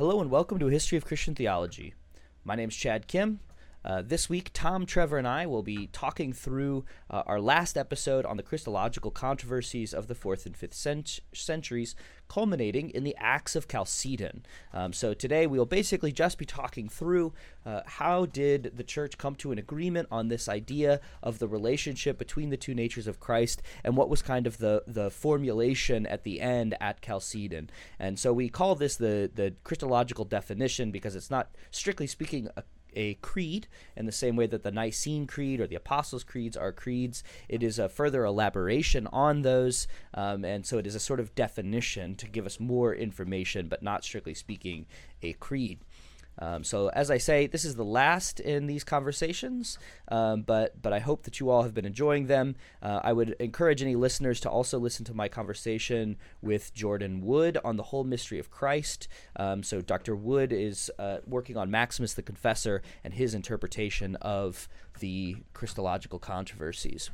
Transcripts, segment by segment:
Hello and welcome to a History of Christian Theology. My name is Chad Kim. Uh, this week, Tom, Trevor, and I will be talking through uh, our last episode on the Christological controversies of the fourth and fifth cent- centuries, culminating in the Acts of Chalcedon. Um, so today, we will basically just be talking through uh, how did the church come to an agreement on this idea of the relationship between the two natures of Christ, and what was kind of the the formulation at the end at Chalcedon. And so we call this the the Christological definition because it's not strictly speaking a a creed in the same way that the Nicene Creed or the Apostles' Creeds are creeds. It is a further elaboration on those, um, and so it is a sort of definition to give us more information, but not strictly speaking a creed. Um, so as I say, this is the last in these conversations, um, but but I hope that you all have been enjoying them. Uh, I would encourage any listeners to also listen to my conversation with Jordan Wood on the whole mystery of Christ. Um, so Dr. Wood is uh, working on Maximus the Confessor and his interpretation of the Christological controversies.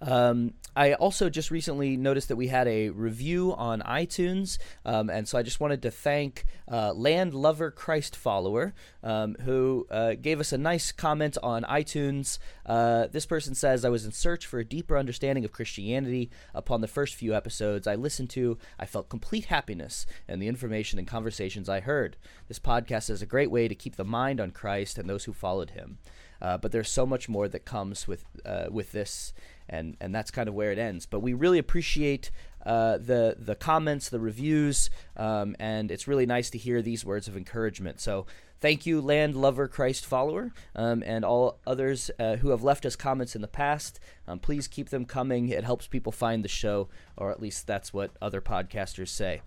Um, I also just recently noticed that we had a review on iTunes, um, and so I just wanted to thank uh, Land Lover Christ Follower, um, who uh, gave us a nice comment on iTunes. Uh, this person says, I was in search for a deeper understanding of Christianity. Upon the first few episodes I listened to, I felt complete happiness and the information and conversations I heard. This podcast is a great way to keep the mind on Christ and those who followed him. Uh, but there's so much more that comes with uh, with this, and and that's kind of where it ends. But we really appreciate uh, the the comments, the reviews, um, and it's really nice to hear these words of encouragement. So thank you, land lover, Christ follower, um, and all others uh, who have left us comments in the past. Um, please keep them coming. It helps people find the show, or at least that's what other podcasters say.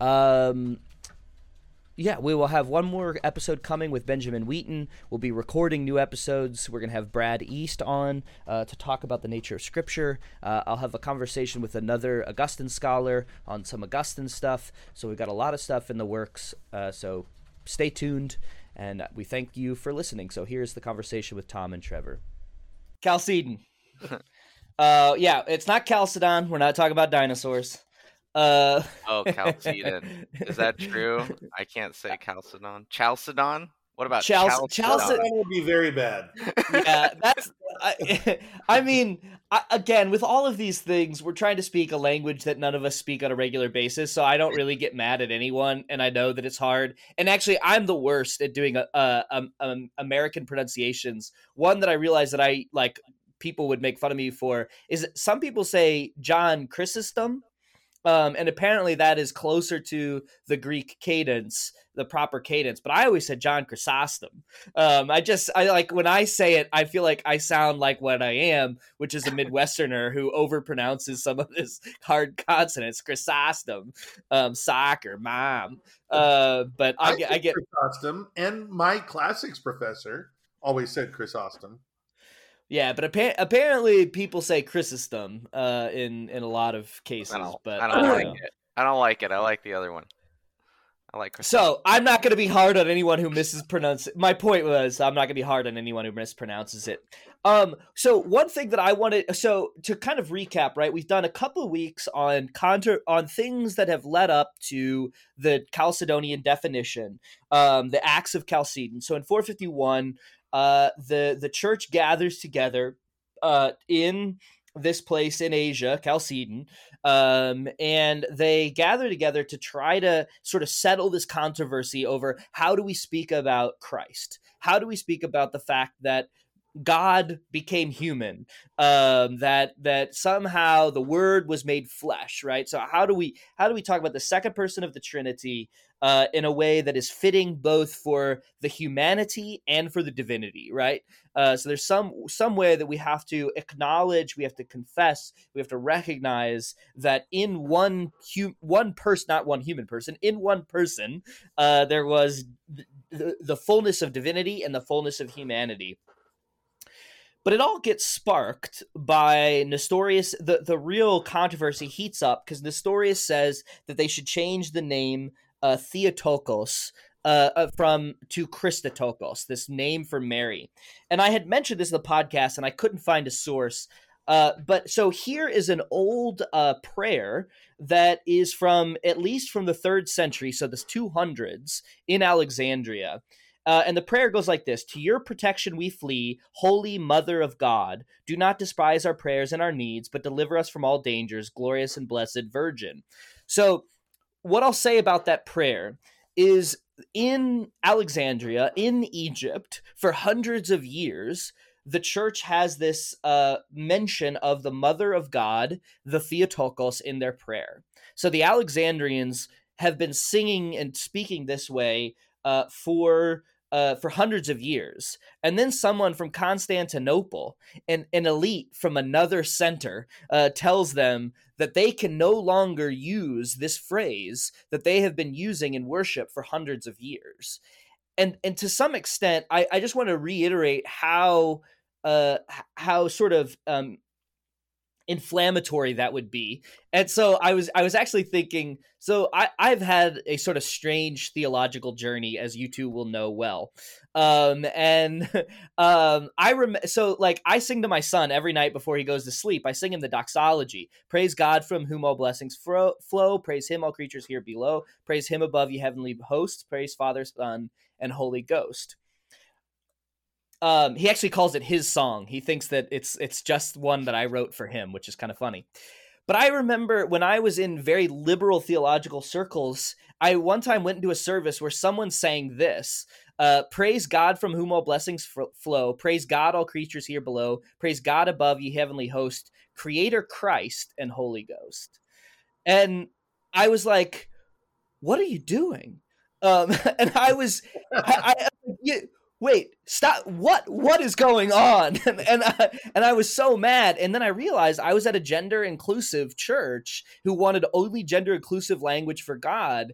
Um, yeah, we will have one more episode coming with Benjamin Wheaton. We'll be recording new episodes. We're going to have Brad East on uh, to talk about the nature of Scripture. Uh, I'll have a conversation with another Augustine scholar on some Augustine stuff. So we've got a lot of stuff in the works. Uh, so stay tuned, and we thank you for listening. So here's the conversation with Tom and Trevor. Calcedon. uh, yeah, it's not Calcedon. We're not talking about dinosaurs. Uh, oh, Chalcedon. Is that true? I can't say Chalcedon. Chalcedon? What about Chal- Chalcedon? That would be very bad. yeah, that's. I, I mean, I, again, with all of these things, we're trying to speak a language that none of us speak on a regular basis. So I don't really get mad at anyone, and I know that it's hard. And actually, I'm the worst at doing a, a, um, um, American pronunciations. One that I realize that I like people would make fun of me for is some people say John Chrysostom um, and apparently that is closer to the Greek cadence, the proper cadence. But I always said John Chrysostom. Um, I just I like when I say it, I feel like I sound like what I am, which is a Midwesterner who overpronounces some of his hard consonants. Chrysostom, um, soccer, mom. Uh, but I, I, I get Chrysostom, and my classics professor always said Chrysostom. Yeah, but appa- apparently people say Chrysostom uh, in in a lot of cases. I don't, but I don't like it. I don't like it. I like the other one. I like Chrysostom. So I'm not going to be hard on anyone who mispronounces. My point was I'm not going to be hard on anyone who mispronounces it. Um. So one thing that I wanted, so to kind of recap, right? We've done a couple of weeks on contra on things that have led up to the Chalcedonian definition, um, the Acts of Chalcedon. So in 451 uh, the the church gathers together uh, in this place in Asia, Chalcedon, um, and they gather together to try to sort of settle this controversy over how do we speak about Christ? How do we speak about the fact that God became human, um, that that somehow the Word was made flesh, right? So how do we how do we talk about the second person of the Trinity uh, in a way that is fitting both for the humanity and for the divinity, right? Uh, so there's some some way that we have to acknowledge, we have to confess, we have to recognize that in one hu- one person, not one human person, in one person, uh, there was the, the fullness of divinity and the fullness of humanity but it all gets sparked by Nestorius. The, the real controversy heats up because Nestorius says that they should change the name uh, Theotokos uh, uh, from to Christotokos, this name for Mary. And I had mentioned this in the podcast, and I couldn't find a source. Uh, but so here is an old uh, prayer that is from at least from the third century, so this 200s in Alexandria. Uh, and the prayer goes like this To your protection we flee, Holy Mother of God. Do not despise our prayers and our needs, but deliver us from all dangers, glorious and blessed Virgin. So, what I'll say about that prayer is in Alexandria, in Egypt, for hundreds of years, the church has this uh, mention of the Mother of God, the Theotokos, in their prayer. So the Alexandrians have been singing and speaking this way uh, for uh, for hundreds of years. And then someone from Constantinople, an, an elite from another center, uh, tells them that they can no longer use this phrase that they have been using in worship for hundreds of years. And, and to some extent, I, I just want to reiterate how uh, how sort of um, inflammatory that would be. And so I was I was actually thinking so I I've had a sort of strange theological journey as you two will know well. Um and um I rem so like I sing to my son every night before he goes to sleep. I sing him the doxology. Praise God from whom all blessings fro- flow. Praise him all creatures here below. Praise him above ye heavenly hosts. Praise Father, Son, and Holy Ghost um, he actually calls it his song. He thinks that it's it's just one that I wrote for him, which is kind of funny. But I remember when I was in very liberal theological circles, I one time went into a service where someone sang this uh, Praise God from whom all blessings flow. Praise God, all creatures here below. Praise God above, ye heavenly host, Creator Christ and Holy Ghost. And I was like, What are you doing? Um, and I was, I, I, wait stop what what is going on? And and I, and I was so mad. And then i realized i was at a gender inclusive church who wanted only gender inclusive language for god.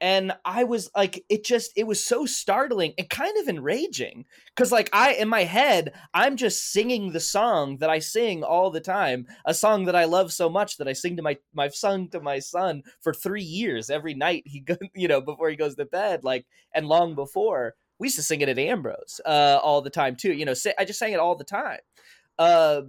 And i was like it just it was so startling and kind of enraging. Because like i in my head i'm just singing the song that i sing all the time a song that i love so much that i sing to my my son to my son for three years every night he go you know before he goes to bed like and long before we used to sing it at Ambrose uh, all the time too. You know, I just sang it all the time. Uh,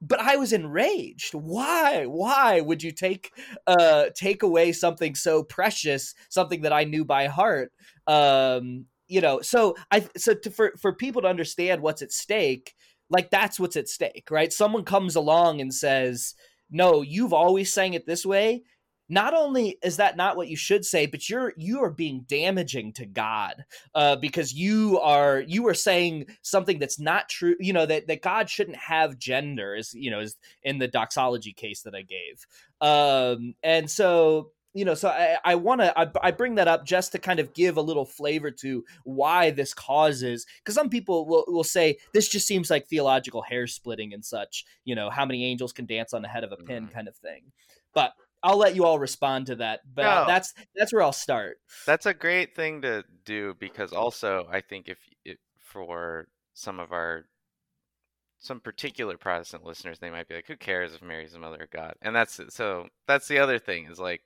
but I was enraged. Why? Why would you take uh, take away something so precious, something that I knew by heart? Um, you know, so I so to, for for people to understand what's at stake, like that's what's at stake, right? Someone comes along and says, "No, you've always sang it this way not only is that not what you should say but you're you are being damaging to god uh, because you are you are saying something that's not true you know that, that god shouldn't have gender is you know is in the doxology case that i gave um and so you know so i, I want to I, I, bring that up just to kind of give a little flavor to why this causes because some people will, will say this just seems like theological hair splitting and such you know how many angels can dance on the head of a pin mm-hmm. kind of thing but I'll let you all respond to that, but no, that's that's where I'll start. That's a great thing to do because also I think if, if for some of our some particular Protestant listeners, they might be like, "Who cares if Mary's the mother of God?" And that's so that's the other thing is like,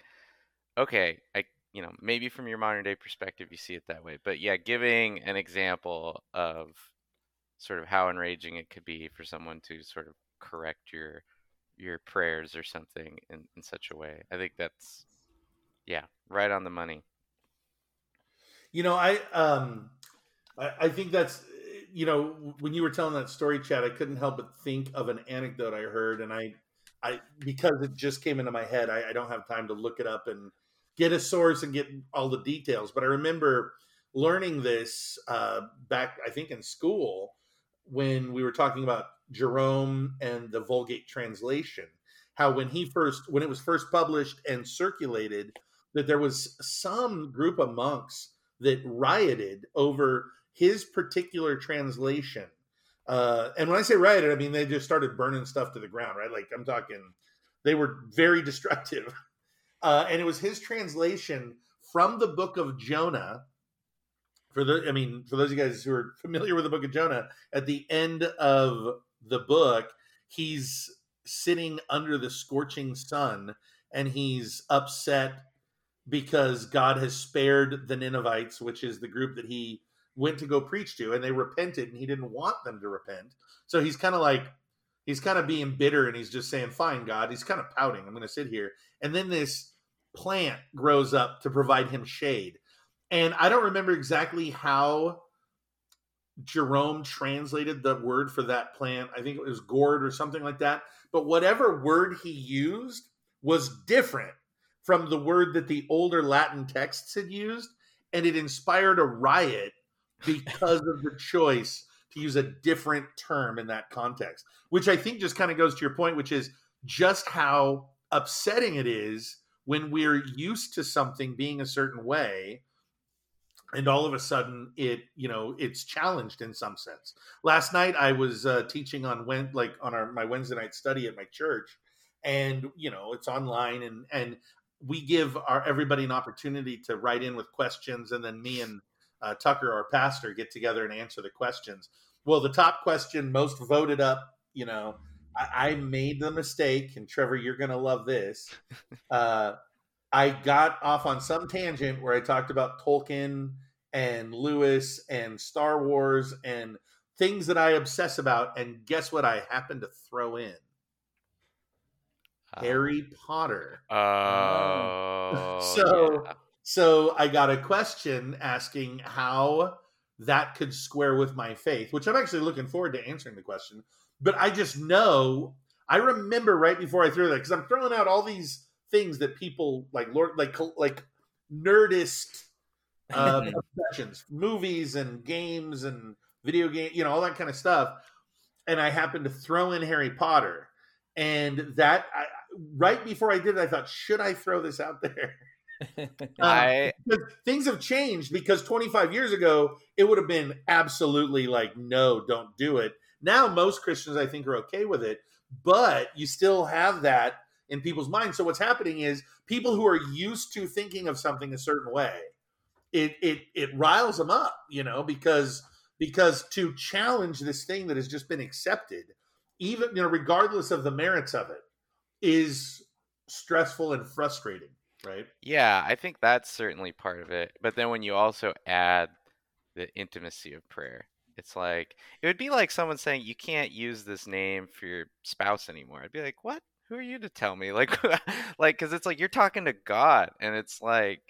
okay, I you know maybe from your modern day perspective you see it that way, but yeah, giving an example of sort of how enraging it could be for someone to sort of correct your your prayers or something in, in such a way. I think that's yeah, right on the money. You know, I um I, I think that's you know, when you were telling that story, Chad, I couldn't help but think of an anecdote I heard and I I because it just came into my head, I, I don't have time to look it up and get a source and get all the details. But I remember learning this uh, back, I think, in school when we were talking about Jerome and the Vulgate translation. How when he first when it was first published and circulated, that there was some group of monks that rioted over his particular translation. Uh, and when I say rioted, I mean they just started burning stuff to the ground, right? Like I'm talking, they were very destructive. Uh, and it was his translation from the book of Jonah, for the I mean, for those of you guys who are familiar with the book of Jonah, at the end of the book, he's sitting under the scorching sun and he's upset because God has spared the Ninevites, which is the group that he went to go preach to, and they repented and he didn't want them to repent. So he's kind of like, he's kind of being bitter and he's just saying, "Fine, God." He's kind of pouting. I'm going to sit here, and then this plant grows up to provide him shade. And I don't remember exactly how Jerome translated the word for that plant. I think it was gourd or something like that. But whatever word he used was different from the word that the older Latin texts had used. And it inspired a riot because of the choice to use a different term in that context, which I think just kind of goes to your point, which is just how upsetting it is when we're used to something being a certain way and all of a sudden it you know it's challenged in some sense. Last night i was uh, teaching on when like on our my wednesday night study at my church and you know it's online and and we give our everybody an opportunity to write in with questions and then me and uh, tucker our pastor get together and answer the questions. Well the top question most voted up you know i, I made the mistake and trevor you're gonna love this uh, i got off on some tangent where i talked about tolkien and Lewis and Star Wars and things that I obsess about. And guess what? I happened to throw in uh, Harry Potter. Oh, so yeah. so I got a question asking how that could square with my faith, which I'm actually looking forward to answering the question. But I just know I remember right before I threw that because I'm throwing out all these things that people like Lord like like nerdist uh, obsessions, movies and games and video game, you know, all that kind of stuff. And I happened to throw in Harry Potter, and that I, right before I did it, I thought, should I throw this out there? um, I things have changed because 25 years ago it would have been absolutely like no don't do it now most christians i think are okay with it but you still have that in people's minds so what's happening is people who are used to thinking of something a certain way it it it riles them up, you know, because because to challenge this thing that has just been accepted, even you know, regardless of the merits of it, is stressful and frustrating, right? yeah, I think that's certainly part of it. But then when you also add the intimacy of prayer, it's like it would be like someone saying you can't use this name for your spouse anymore. I'd be like, "What? Who are you to tell me?" Like like cuz it's like you're talking to God and it's like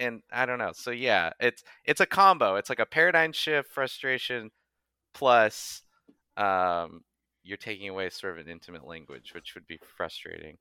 and I don't know. So yeah, it's it's a combo. It's like a paradigm shift, frustration, plus um, you're taking away sort of an intimate language, which would be frustrating.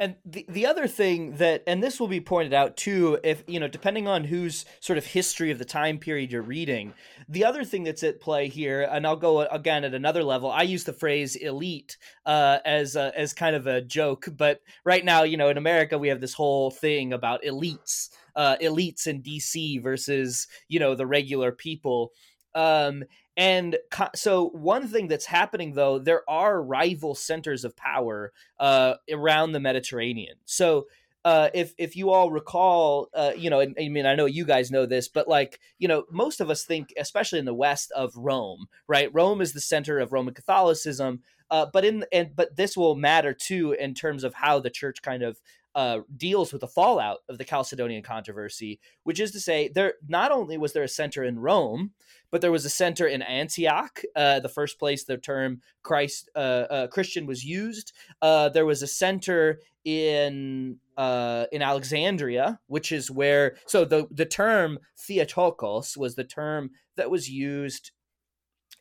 And the the other thing that, and this will be pointed out too, if you know, depending on whose sort of history of the time period you're reading, the other thing that's at play here, and I'll go again at another level. I use the phrase "elite" uh, as a, as kind of a joke, but right now, you know, in America, we have this whole thing about elites, uh, elites in DC versus you know the regular people. Um, and co- so, one thing that's happening though, there are rival centers of power uh, around the Mediterranean. So, uh, if if you all recall, uh, you know, I, I mean, I know you guys know this, but like, you know, most of us think, especially in the West, of Rome, right? Rome is the center of Roman Catholicism, uh, but in and but this will matter too in terms of how the church kind of uh, deals with the fallout of the Chalcedonian controversy, which is to say, there not only was there a center in Rome, but there was a center in Antioch, uh, the first place the term Christ uh, uh Christian was used. Uh, there was a center in uh, in Alexandria, which is where so the the term Theotokos was the term that was used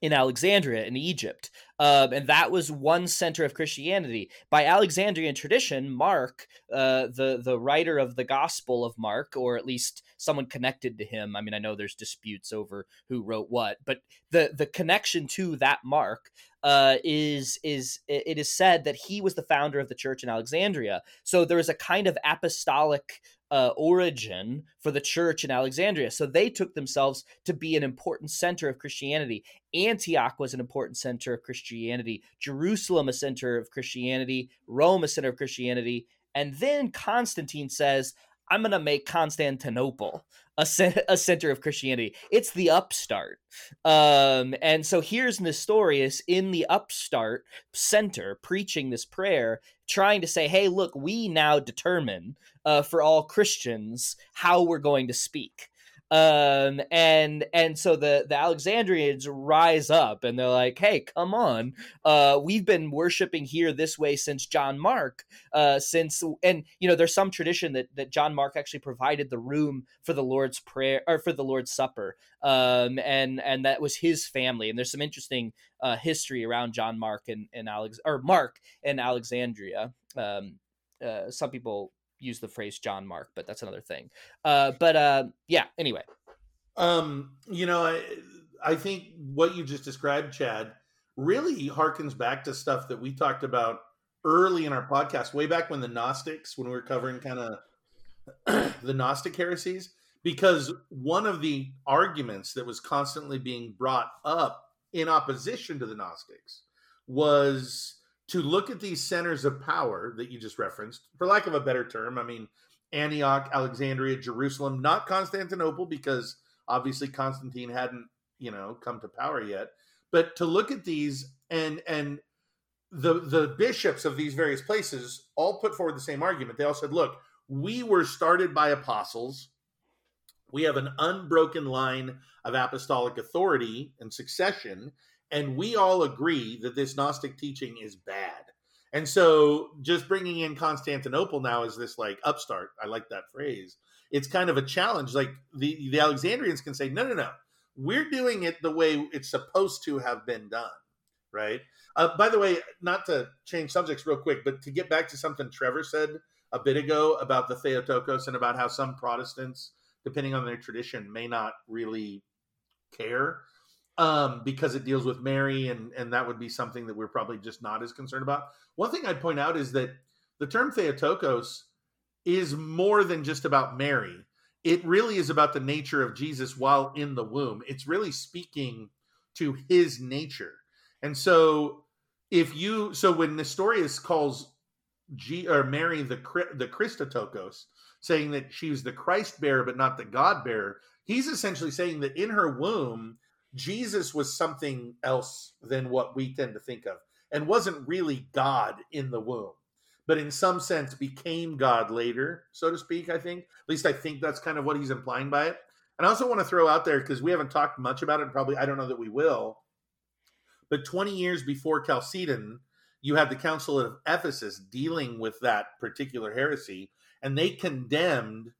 in Alexandria in Egypt. Um, and that was one center of Christianity. By Alexandrian tradition, Mark, uh, the the writer of the Gospel of Mark, or at least someone connected to him. I mean, I know there's disputes over who wrote what, but the the connection to that Mark uh, is is it is said that he was the founder of the church in Alexandria. So there is a kind of apostolic uh, origin for the church in Alexandria. So they took themselves to be an important center of Christianity. Antioch was an important center of Christianity, Jerusalem, a center of Christianity, Rome, a center of Christianity. And then Constantine says, I'm going to make Constantinople a, a center of Christianity. It's the upstart. Um, and so here's Nestorius in the upstart center preaching this prayer, trying to say, hey, look, we now determine uh, for all Christians how we're going to speak. Um, and and so the the Alexandrians rise up and they're like, "Hey, come on, uh, we've been worshiping here this way since John Mark, uh, since and you know there's some tradition that that John Mark actually provided the room for the Lord's prayer or for the Lord's Supper, um, and and that was his family, and there's some interesting uh, history around John Mark and and Alex or Mark and Alexandria. Um, uh, some people use the phrase John Mark, but that's another thing. Uh, but uh, yeah, anyway. Um, you know, I, I think what you just described, Chad, really harkens back to stuff that we talked about early in our podcast, way back when the Gnostics, when we were covering kind of the Gnostic heresies, because one of the arguments that was constantly being brought up in opposition to the Gnostics was to look at these centers of power that you just referenced, for lack of a better term, I mean, Antioch, Alexandria, Jerusalem, not Constantinople, because obviously Constantine hadn't, you know, come to power yet, but to look at these and and the the bishops of these various places all put forward the same argument. They all said, look, we were started by apostles. We have an unbroken line of apostolic authority and succession, and we all agree that this Gnostic teaching is bad. And so just bringing in Constantinople now is this like upstart. I like that phrase. It's kind of a challenge. Like the, the Alexandrians can say, no, no, no, we're doing it the way it's supposed to have been done. Right. Uh, by the way, not to change subjects real quick, but to get back to something Trevor said a bit ago about the Theotokos and about how some Protestants, depending on their tradition, may not really care um, because it deals with Mary, and and that would be something that we're probably just not as concerned about. One thing I'd point out is that the term Theotokos is more than just about Mary. It really is about the nature of Jesus while in the womb. It's really speaking to his nature. And so if you so when Nestorius calls G or Mary the the Christotokos, saying that she was the Christ bearer but not the God bearer, he's essentially saying that in her womb Jesus was something else than what we tend to think of and wasn't really God in the womb, but in some sense became God later, so to speak. I think, at least I think that's kind of what he's implying by it. And I also want to throw out there because we haven't talked much about it, probably I don't know that we will. But 20 years before Chalcedon, you had the Council of Ephesus dealing with that particular heresy, and they condemned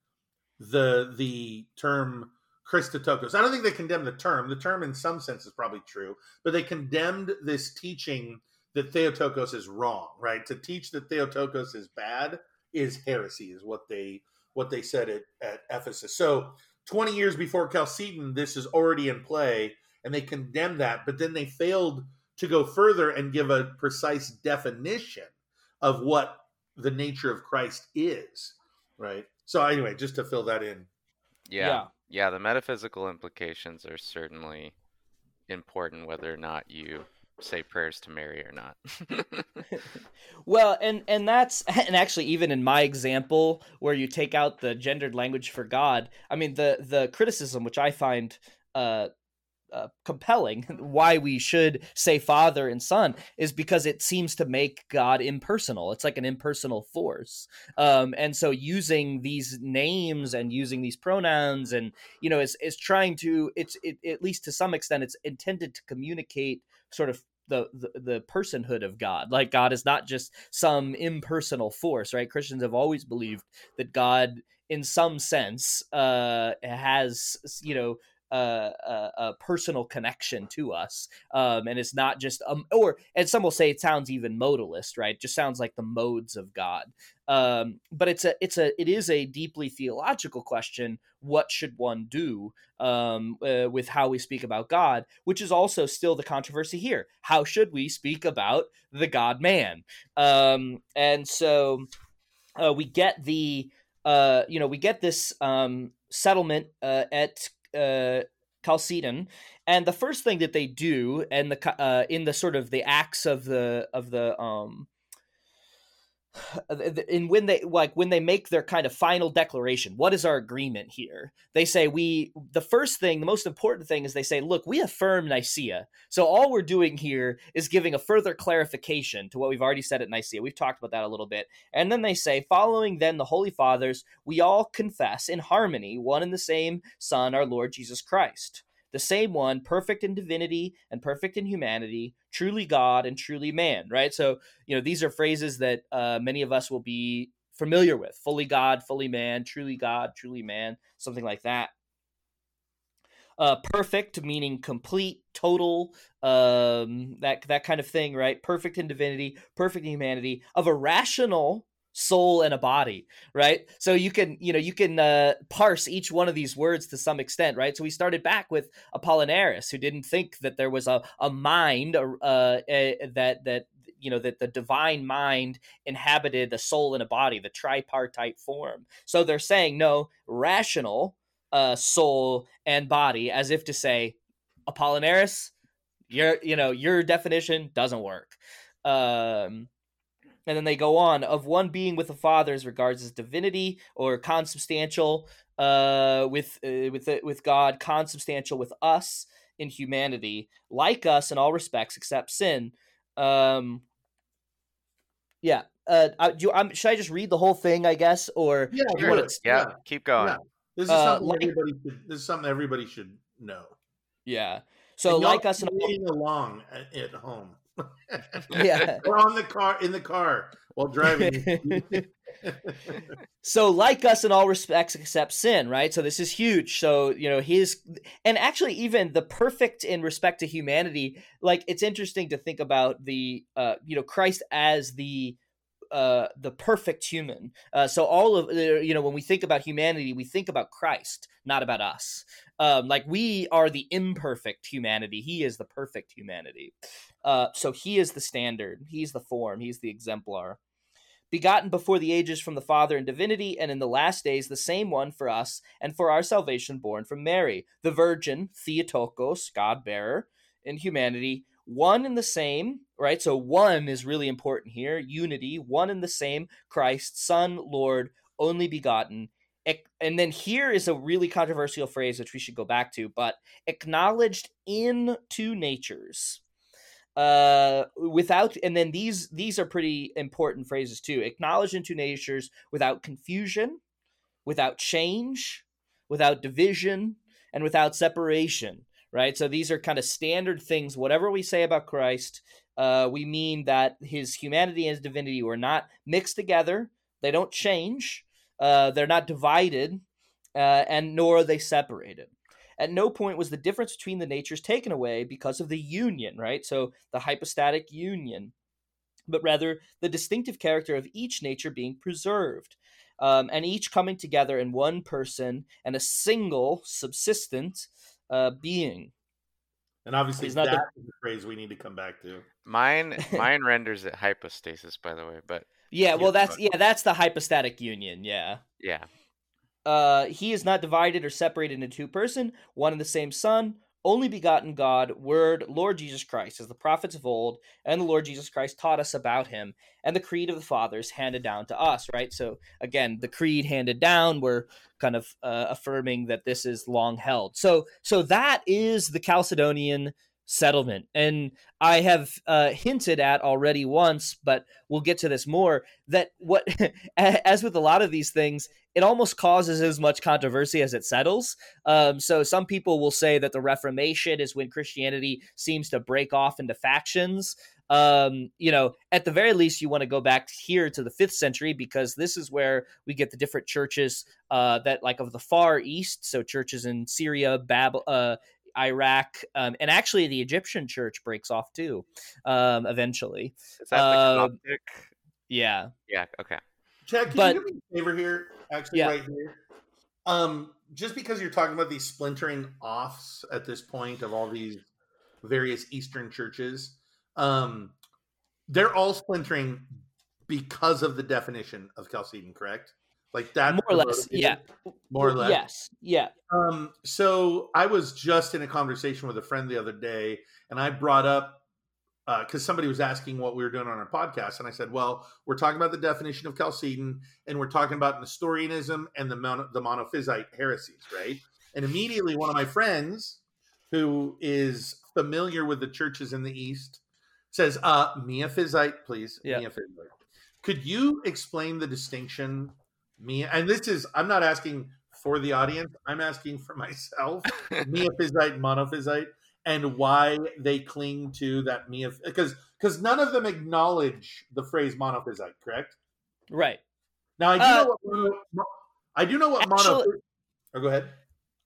the the term Christotokos. I don't think they condemned the term. The term, in some sense, is probably true, but they condemned this teaching that Theotokos is wrong. Right? To teach that Theotokos is bad is heresy, is what they what they said at, at Ephesus. So, twenty years before Chalcedon, this is already in play, and they condemned that. But then they failed to go further and give a precise definition of what the nature of Christ is. Right. So, anyway, just to fill that in. yeah. yeah yeah, the metaphysical implications are certainly important, whether or not you say prayers to Mary or not. well, and and that's and actually even in my example where you take out the gendered language for God, I mean the the criticism which I find uh uh, compelling why we should say father and son is because it seems to make god impersonal it's like an impersonal force um, and so using these names and using these pronouns and you know is, is trying to it's it, at least to some extent it's intended to communicate sort of the, the, the personhood of God. Like God is not just some impersonal force, right? Christians have always believed that God, in some sense, uh, has you know a, a, personal connection to us um, and it's not just um or and some will say it sounds even modalist right? It just sounds like the modes of god. Um, but it's a it's a it is a deeply theological question what should one do um, uh, with how we speak about god which is also still the controversy here. How should we speak about the god man um, and so uh, we get the uh, you know we get this um, settlement uh, at uh, Chalcedon, and the first thing that they do, and the uh, in the sort of the acts of the of the um Uh, and when they like when they make their kind of final declaration what is our agreement here? They say we the first thing the most important thing is they say look we affirm nicaea. So all we're doing here is giving a further clarification to what we've already said at nicaea. We've talked about that a little bit. And then they say following then the holy fathers we all confess in harmony one and the same son our lord jesus christ the same one, perfect in divinity and perfect in humanity, truly God and truly man, right? So, you know, these are phrases that uh, many of us will be familiar with fully God, fully man, truly God, truly man, something like that. Uh, perfect meaning complete, total, um, that that kind of thing, right? Perfect in divinity, perfect in humanity, of a rational soul and a body right? So you can you know you can uh, parse each one of these words to some extent right? So we started back with apollinaris who didn't think that there was a, a mind uh, a, that that you know that the divine mind inhabited the soul and a body the tripartite form. So they're saying no rational uh, soul and body as if to say apollinaris your you know your definition doesn't work. Um and then they go on of one being with the Father as regards his divinity or consubstantial uh, with uh, with with God, consubstantial with us in humanity, like us in all respects except sin. Um, yeah. Uh, I, do you, should I just read the whole thing? I guess, or yeah, sure. yeah, yeah, keep going. Yeah. This is uh, something like, everybody. Should, this is something everybody should know. Yeah. So, like us, in all, along at home yeah. Or on the car in the car while driving. so like us in all respects except sin, right? So this is huge. So, you know, his and actually even the perfect in respect to humanity, like it's interesting to think about the uh, you know, Christ as the uh, the perfect human. Uh, so all of you know when we think about humanity, we think about Christ, not about us. Um, like we are the imperfect humanity. He is the perfect humanity. Uh, so he is the standard. He's the form. He's the exemplar. Begotten before the ages from the Father in divinity, and in the last days the same one for us and for our salvation born from Mary, the Virgin, Theotokos, God bearer, in humanity, one and the same, right? So one is really important here. Unity, one and the same, Christ, Son, Lord, only begotten. And then here is a really controversial phrase which we should go back to, but acknowledged in two natures. Uh, without, and then these these are pretty important phrases too. Acknowledged in two natures without confusion, without change, without division, and without separation right? So these are kind of standard things. Whatever we say about Christ, uh, we mean that his humanity and his divinity were not mixed together. They don't change. Uh, they're not divided, uh, and nor are they separated. At no point was the difference between the natures taken away because of the union, right? So the hypostatic union, but rather the distinctive character of each nature being preserved. Um, and each coming together in one person and a single subsistent uh, being. And obviously, He's not the... the phrase we need to come back to. Mine, mine renders it hypostasis, by the way. But yeah, well, that's yeah, that's the hypostatic union. Yeah. Yeah. Uh, he is not divided or separated into two person, one and the same Son, only begotten God, Word, Lord Jesus Christ, as the prophets of old and the Lord Jesus Christ taught us about him, and the creed of the fathers handed down to us, right? So, again, the creed handed down, we're kind of uh, affirming that this is long held. So, so that is the Chalcedonian settlement. And I have uh, hinted at already once, but we'll get to this more that what, as with a lot of these things, it almost causes as much controversy as it settles. Um, so some people will say that the Reformation is when Christianity seems to break off into factions. Um, you know, at the very least, you want to go back here to the fifth century because this is where we get the different churches uh, that, like, of the Far East. So churches in Syria, Babel, uh, Iraq, um, and actually the Egyptian church breaks off too. Um, eventually, is that uh, Coptic? Yeah. Yeah. Okay. Chad, can but, you do me a favor here? Actually, yeah. right here. Um, just because you're talking about these splintering offs at this point of all these various Eastern churches, um, they're all splintering because of the definition of Chalcedon, correct? Like that, more or less, yeah, more or less, yes, yeah. Um, so I was just in a conversation with a friend the other day, and I brought up because uh, somebody was asking what we were doing on our podcast, and I said, "Well, we're talking about the definition of Chalcedon, and we're talking about Nestorianism and the mono, the Monophysite heresies, right?" And immediately, one of my friends, who is familiar with the churches in the East, says, "Uh, Miaphysite, please, yeah. Miaphysite. Could you explain the distinction, Mia?" And this is, I'm not asking for the audience; I'm asking for myself. Miaphysite, Monophysite and why they cling to that Mia because because none of them acknowledge the phrase monophysite, correct? Right. Now I do uh, know what I do know what mono. Oh, go ahead.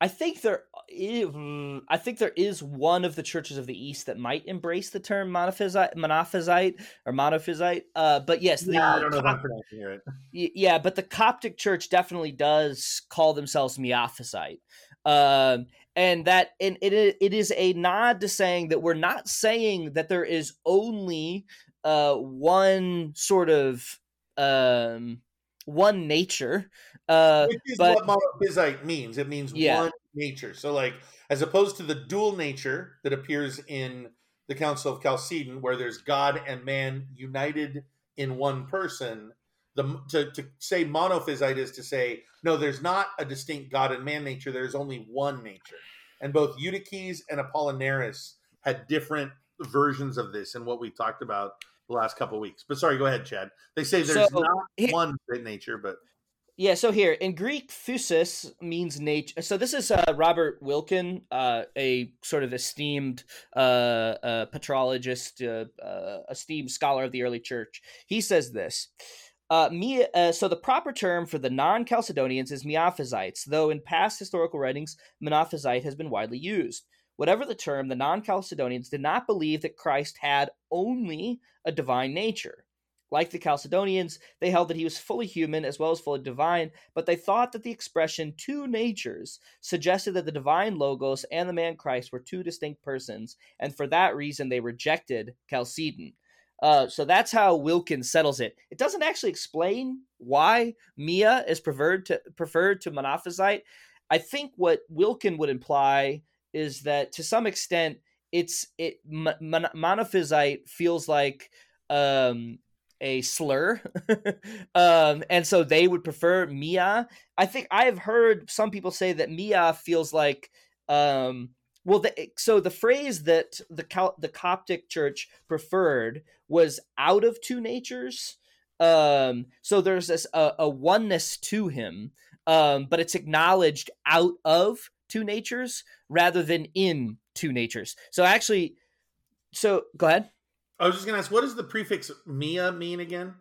I think there, I think there is one of the churches of the East that might embrace the term monophysite, monophysite or monophysite. Uh, but yes, the, yeah, I don't know Cop- if I'm it. Yeah, but the Coptic Church definitely does call themselves Miaphysite. Um, and that and it it is a nod to saying that we're not saying that there is only uh one sort of um one nature uh which is but, what monophysite means. It means yeah. one nature. So like as opposed to the dual nature that appears in the council of chalcedon where there's god and man united in one person the to, to say monophysite is to say no there's not a distinct god and man nature. There's only one nature. And both eutyches and apollinaris had different versions of this and what we talked about the last couple weeks. But sorry go ahead chad. They say there's so, not here, one nature but yeah so here in greek physis means nature so this is uh, robert Wilken, uh, a sort of esteemed uh, uh patrologist uh, uh, esteemed scholar of the early church he says this me, so the proper term for the non-Chalcedonians is Miaphysites, though in past historical writings, Monophysite has been widely used. Whatever the term, the non-Chalcedonians did not believe that Christ had only a divine nature. Like the Chalcedonians, they held that he was fully human as well as fully divine, but they thought that the expression two natures suggested that the divine Logos and the man Christ were two distinct persons, and for that reason they rejected Chalcedon. Uh, so that's how Wilken's settles it. It doesn't actually explain why Mia is preferred to preferred to Monophysite. I think what Wilken would imply is that to some extent it's it mon- Monophysite feels like um, a slur, um, and so they would prefer Mia. I think I have heard some people say that Mia feels like um, well, the, so the phrase that the the Coptic Church preferred was "out of two natures." Um, so there's this a, oneness to him, um, but it's acknowledged out of two natures rather than in two natures. So actually, so go ahead. I was just gonna ask, what does the prefix "mia" mean again?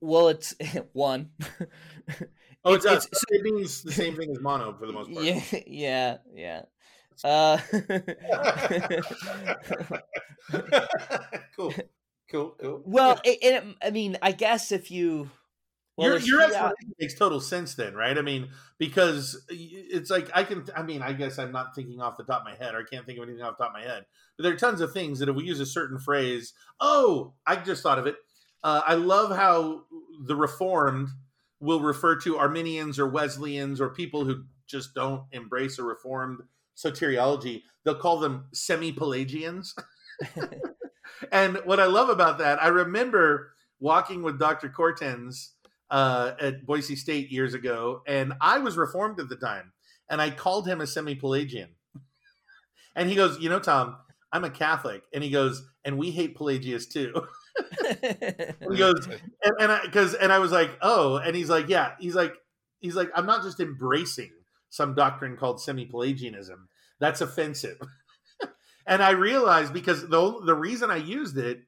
Well, it's one. oh, it does. It's, it means the same thing as mono for the most part. Yeah, yeah, yeah. Uh, cool, cool, cool. Well, it, it, I mean, I guess if you. Well, your your explanation makes total sense then, right? I mean, because it's like I can. I mean, I guess I'm not thinking off the top of my head, or I can't think of anything off the top of my head. But there are tons of things that if we use a certain phrase, oh, I just thought of it. Uh, I love how the Reformed will refer to Arminians or Wesleyans or people who just don't embrace a Reformed soteriology, they'll call them semi Pelagians. and what I love about that, I remember walking with Dr. Cortens uh, at Boise State years ago, and I was reformed at the time, and I called him a semi Pelagian. and he goes, You know, Tom, I'm a Catholic. And he goes, And we hate Pelagius too. he goes, and, and I, cause, and I was like, Oh, and he's like, Yeah, he's like, he's like, I'm not just embracing some doctrine called semi-Pelagianism. That's offensive. and I realized because the the reason I used it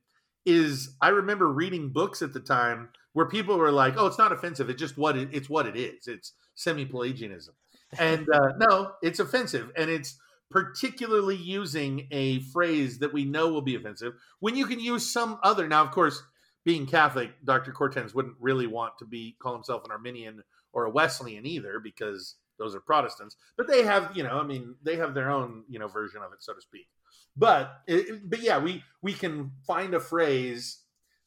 is I remember reading books at the time where people were like, "Oh, it's not offensive. It's just what it, it's what it is. It's semi-Pelagianism." And uh, no, it's offensive, and it's particularly using a phrase that we know will be offensive when you can use some other. Now, of course, being Catholic, Dr. Cortens wouldn't really want to be call himself an Arminian or a Wesleyan either because those are Protestants, but they have, you know, I mean, they have their own, you know, version of it, so to speak. But, but yeah, we we can find a phrase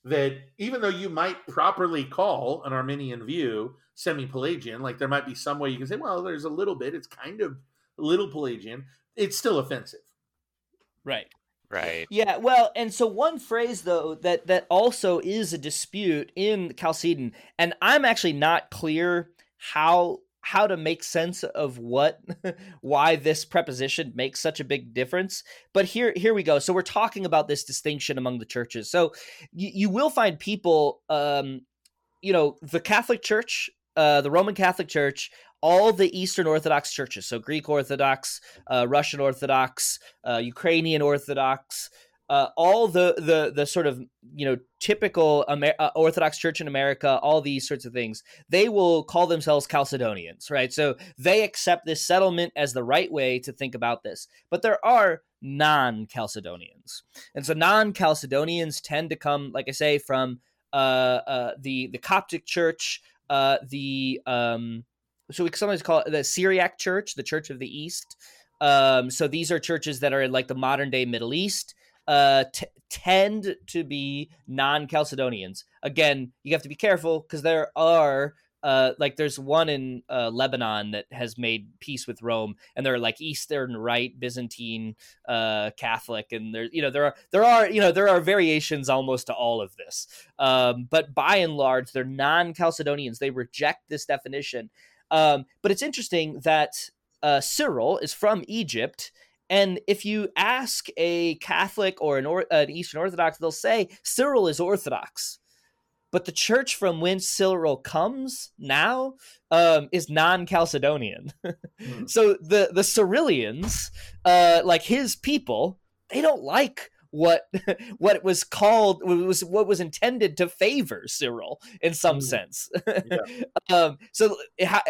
that even though you might properly call an Arminian view semi-Pelagian, like there might be some way you can say, well, there's a little bit, it's kind of a little Pelagian, it's still offensive. Right. Right. Yeah, well, and so one phrase though that that also is a dispute in Chalcedon, and I'm actually not clear how how to make sense of what why this preposition makes such a big difference but here here we go. So we're talking about this distinction among the churches. So you, you will find people um you know the catholic church uh the roman catholic church all the eastern orthodox churches. So greek orthodox uh, russian orthodox uh, ukrainian orthodox uh, all the the the sort of you know typical Amer- uh, Orthodox Church in America, all these sorts of things, they will call themselves Chalcedonians, right? So they accept this settlement as the right way to think about this. But there are non-Chalcedonians, and so non-Chalcedonians tend to come, like I say, from uh, uh, the the Coptic Church, uh, the um, so we sometimes call it the Syriac Church, the Church of the East. Um, so these are churches that are in like the modern day Middle East uh, t- tend to be non Chalcedonians. Again, you have to be careful because there are. Uh, like there's one in uh, Lebanon that has made peace with Rome, and they're like Eastern Rite Byzantine uh, Catholic, and there you know there are there are you know there are variations almost to all of this, um, but by and large they're non-Chalcedonians. They reject this definition, um, but it's interesting that uh, Cyril is from Egypt, and if you ask a Catholic or an, or, an Eastern Orthodox, they'll say Cyril is Orthodox. But the church from whence Cyril comes now um, is non-Chalcedonian. mm. So the the Cyrillians, uh, like his people, they don't like what what was called was what was intended to favor Cyril in some mm. sense. Yeah. um, so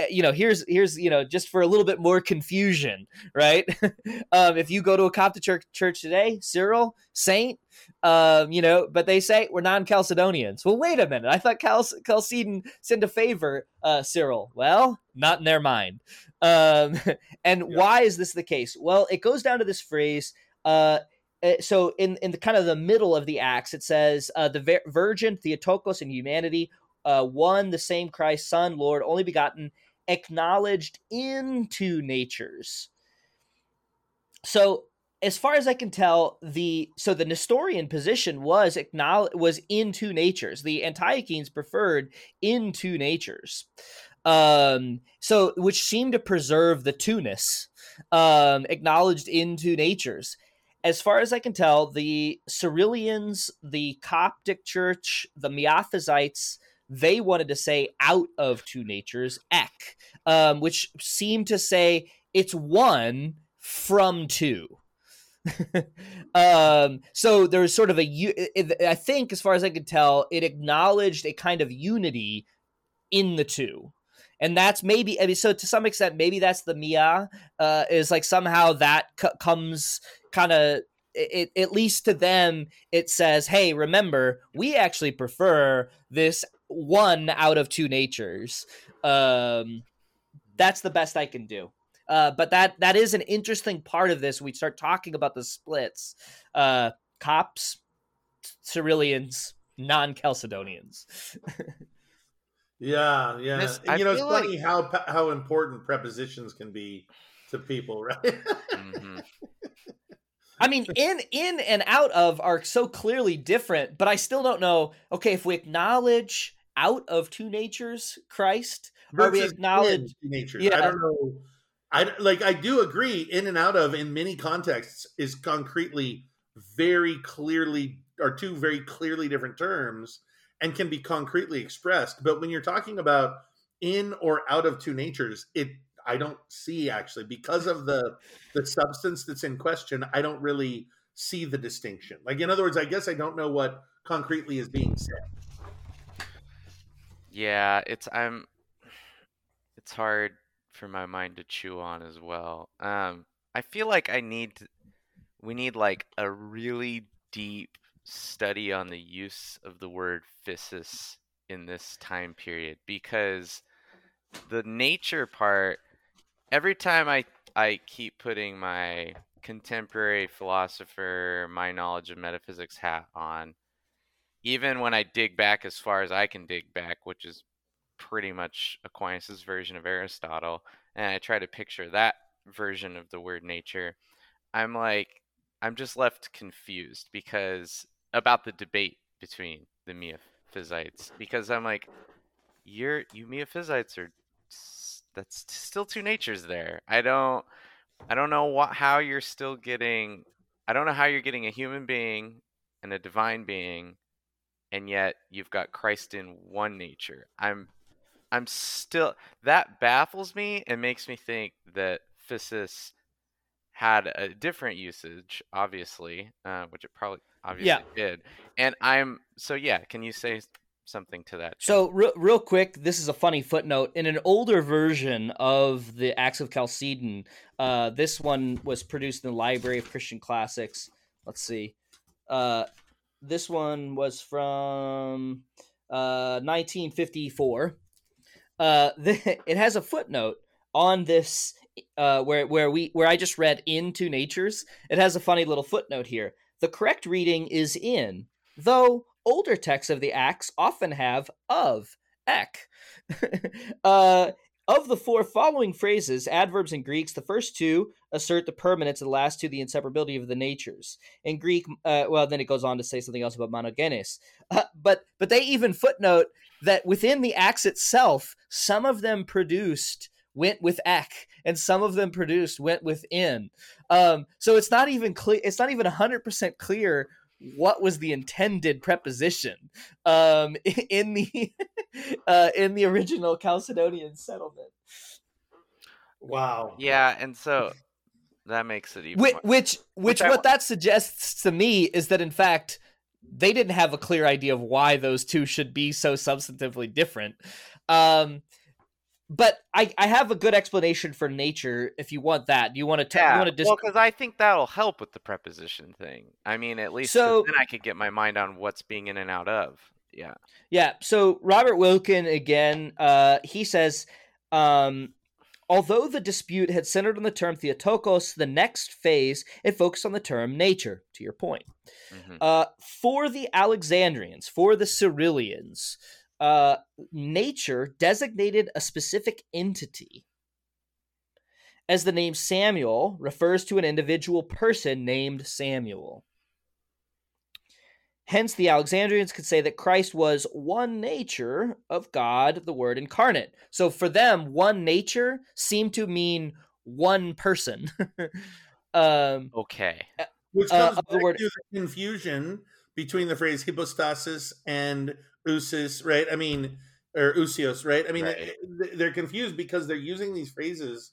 you know, here's here's you know just for a little bit more confusion, right? um, if you go to a Coptic church, church today, Cyril saint, um, you know, but they say we're non-Chalcedonians. Well, wait a minute. I thought Cal- Chalcedon sent to favor uh, Cyril. Well, not in their mind. Um, and yeah. why is this the case? Well, it goes down to this phrase. Uh, so in in the kind of the middle of the acts it says uh, the Vir- virgin theotokos and humanity uh, one the same christ son lord only begotten acknowledged into natures. So as far as i can tell the so the nestorian position was acknowledge was in two natures. The antiochenes preferred in two natures. Um so which seemed to preserve the two-ness um acknowledged in two natures as far as I can tell, the Cyrillians, the Coptic Church, the Miaphysites, they wanted to say out of two natures, ek, um, which seemed to say it's one from two. um, so there's sort of a, I think, as far as I could tell, it acknowledged a kind of unity in the two and that's maybe I mean, so to some extent maybe that's the Mia uh, is like somehow that c- comes kind of it, at least to them it says hey remember we actually prefer this one out of two natures. Um that's the best i can do. Uh but that that is an interesting part of this. We start talking about the splits. Uh copts cyrillians non-chalcedonians. Yeah yeah. This, you know it's funny like... how how important prepositions can be to people right? Mm-hmm. I mean, in in and out of are so clearly different, but I still don't know. Okay, if we acknowledge out of two natures Christ, or we acknowledge two natures. Yeah. I don't know. I like. I do agree. In and out of in many contexts is concretely very clearly are two very clearly different terms and can be concretely expressed. But when you're talking about in or out of two natures, it I don't see actually because of the the substance that's in question. I don't really see the distinction. Like in other words, I guess I don't know what concretely is being said. Yeah, it's I'm it's hard for my mind to chew on as well. Um I feel like I need we need like a really deep study on the use of the word physis in this time period because the nature part every time I I keep putting my contemporary philosopher, my knowledge of metaphysics hat on, even when I dig back as far as I can dig back, which is pretty much Aquinas' version of Aristotle, and I try to picture that version of the word nature, I'm like, I'm just left confused because about the debate between the Miaphysites because I'm like, you're you Miaphysites are that's still two natures there. I don't I don't know what how you're still getting I don't know how you're getting a human being and a divine being and yet you've got Christ in one nature. I'm I'm still that baffles me and makes me think that physis had a different usage, obviously, uh, which it probably obviously yeah. did. And I'm so yeah. Can you say something to that? So re- real quick, this is a funny footnote. In an older version of the Acts of Chalcedon, uh, this one was produced in the Library of Christian Classics. Let's see. Uh, this one was from uh, 1954. Uh, the, it has a footnote on this uh, where where we where I just read into natures. It has a funny little footnote here. The correct reading is in, though older texts of the Acts often have of ek. uh, of the four following phrases, adverbs in Greeks, the first two assert the permanence, and the last two the inseparability of the natures. In Greek, uh, well, then it goes on to say something else about monogenes. Uh, but but they even footnote that within the acts itself, some of them produced went with ek, and some of them produced went within. Um, so it's not even clear. It's not even hundred percent clear what was the intended preposition um, in the uh, in the original Chalcedonian settlement. Wow. Yeah, and so that makes it even which more... which, which, which what that suggests to me is that in fact they didn't have a clear idea of why those two should be so substantively different. Um, but I, I have a good explanation for nature if you want that. You want to tell? Yeah. want to dis- well, because I think that'll help with the preposition thing. I mean, at least so, then I could get my mind on what's being in and out of. Yeah. Yeah. So Robert Wilken again, uh, he says, um, although the dispute had centered on the term Theotokos, the next phase it focused on the term nature. To your point, mm-hmm. uh, for the Alexandrians, for the Cyrillians uh, nature designated a specific entity. As the name Samuel refers to an individual person named Samuel. Hence, the Alexandrians could say that Christ was one nature of God, the Word incarnate. So for them, one nature seemed to mean one person. um, okay. Uh, Which comes uh, the word to the confusion between the phrase hypostasis and usis, right? I mean, or usios, right? I mean, right. they're confused because they're using these phrases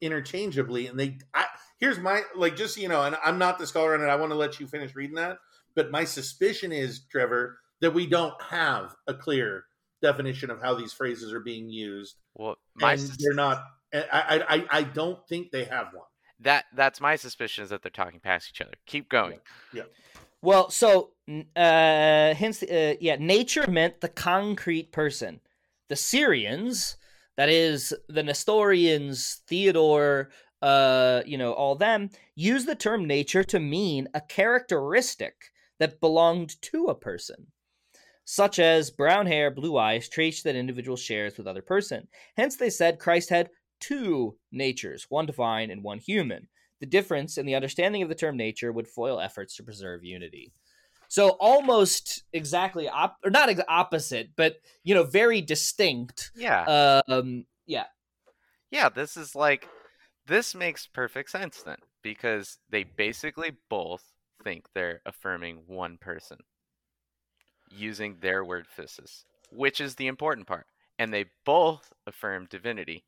interchangeably, and they. I, here's my like, just you know, and I'm not the scholar on it. I want to let you finish reading that, but my suspicion is, Trevor, that we don't have a clear definition of how these phrases are being used. Well, my and they're not. I, I I don't think they have one. That that's my suspicion is that they're talking past each other. Keep going. Yeah. yeah. Well, so uh, hence, uh, yeah, nature meant the concrete person. The Syrians, that is, the Nestorians, Theodore, uh, you know, all them, use the term nature to mean a characteristic that belonged to a person, such as brown hair, blue eyes, traits that individual shares with other person. Hence, they said Christ had two natures, one divine and one human. The difference in the understanding of the term nature would foil efforts to preserve unity. So almost exactly op- or not ex- opposite, but you know, very distinct. Yeah. Um. Yeah. Yeah. This is like this makes perfect sense then because they basically both think they're affirming one person using their word physis, which is the important part, and they both affirm divinity,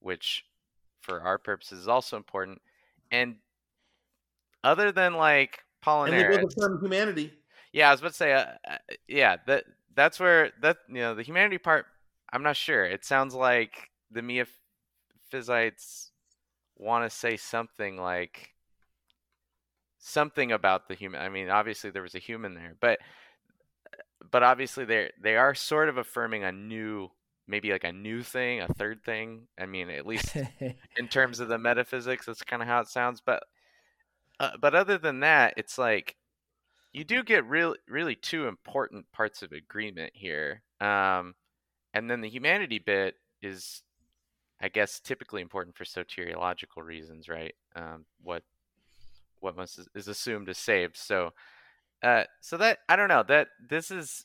which for our purposes is also important and other than like Apollinaris, and they humanity. Yeah, I was about to say, uh, uh, yeah, that that's where that you know the humanity part. I'm not sure. It sounds like the Miaphysites want to say something like something about the human. I mean, obviously there was a human there, but but obviously they they are sort of affirming a new maybe like a new thing, a third thing. I mean, at least in terms of the metaphysics, that's kind of how it sounds. But uh, but other than that, it's like you do get really really two important parts of agreement here. Um, and then the humanity bit is, I guess, typically important for soteriological reasons, right? Um, what what must is assumed is saved. So, uh, so that I don't know that this is,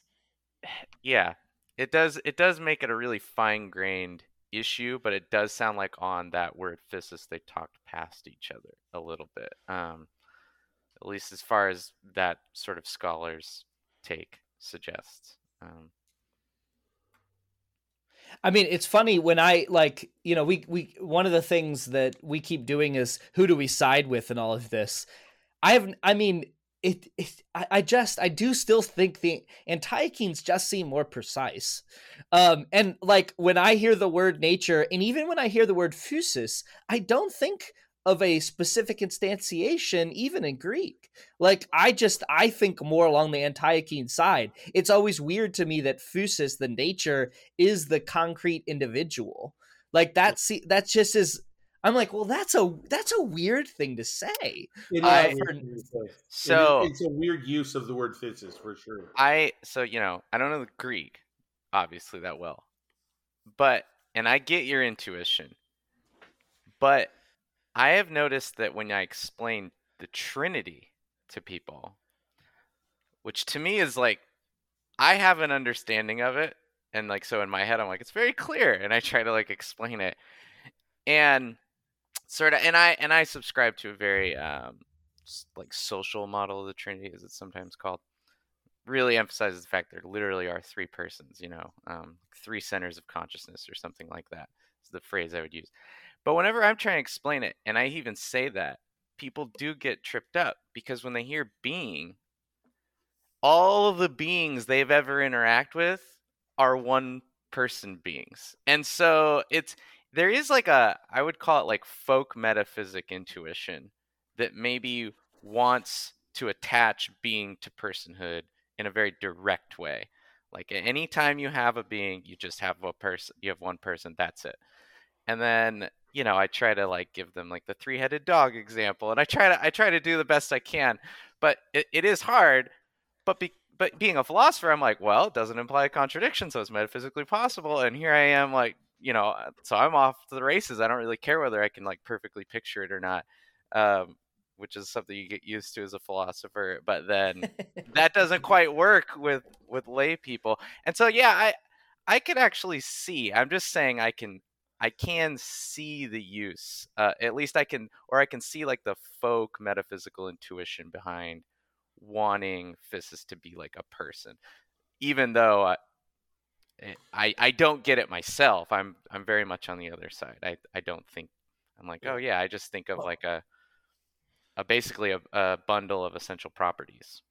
yeah, it does it does make it a really fine grained issue, but it does sound like on that word physis they talked past each other a little bit. Um, at least as far as that sort of scholars take suggests. Um, I mean, it's funny when I like, you know, we we one of the things that we keep doing is who do we side with in all of this. I have, I mean, it, it I, I just I do still think the Antiochenes just seem more precise. Um, and like when I hear the word nature, and even when I hear the word physis, I don't think of a specific instantiation even in greek. Like i just i think more along the antiochene side. It's always weird to me that physis the nature is the concrete individual. Like that's that's just as i'm like well that's a that's a weird thing to say I, so it's a weird use of the word physis for sure i so you know i don't know the greek obviously that well but and i get your intuition but I have noticed that when I explain the Trinity to people, which to me is like, I have an understanding of it. And like, so in my head, I'm like, it's very clear. And I try to like explain it. And sort of, and I, and I subscribe to a very, um, like social model of the Trinity, as it's sometimes called. Really emphasizes the fact there literally are three persons, you know, um, three centers of consciousness or something like that. Is the phrase I would use. But whenever I'm trying to explain it, and I even say that, people do get tripped up because when they hear being, all of the beings they've ever interact with are one person beings. And so it's there is like a I would call it like folk metaphysic intuition that maybe wants to attach being to personhood in a very direct way. Like anytime you have a being, you just have a person, you have one person, that's it. And then you know, I try to like give them like the three-headed dog example, and I try to I try to do the best I can, but it, it is hard. But be, but being a philosopher, I'm like, well, it doesn't imply a contradiction, so it's metaphysically possible. And here I am, like, you know, uh, so I'm off to the races. I don't really care whether I can like perfectly picture it or not, um, which is something you get used to as a philosopher. But then that doesn't quite work with with lay people, and so yeah, I I can actually see. I'm just saying I can I can see the use. Uh, at least I can, or I can see like the folk metaphysical intuition behind wanting Physis to be like a person, even though I, Eh, I, I don't get it myself. I'm I'm very much on the other side. I I don't think I'm like oh yeah. I just think of like a a basically a, a bundle of essential properties.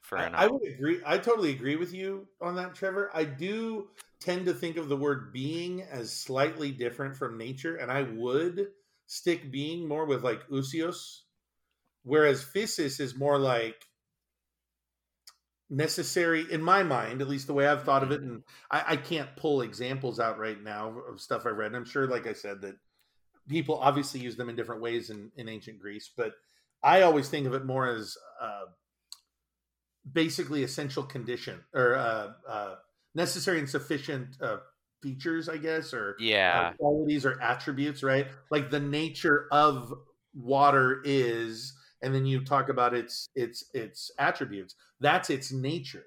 For I, I would agree. I totally agree with you on that, Trevor. I do tend to think of the word being as slightly different from nature, and I would stick being more with like usios, whereas physis is more like necessary in my mind, at least the way I've thought of it. And I, I can't pull examples out right now of stuff I've read. And I'm sure, like I said, that people obviously use them in different ways in, in ancient Greece, but I always think of it more as uh, basically essential condition or uh, uh, necessary and sufficient uh, features, I guess, or uh, yeah, qualities or attributes, right? Like the nature of water is, and then you talk about its its its attributes. That's its nature.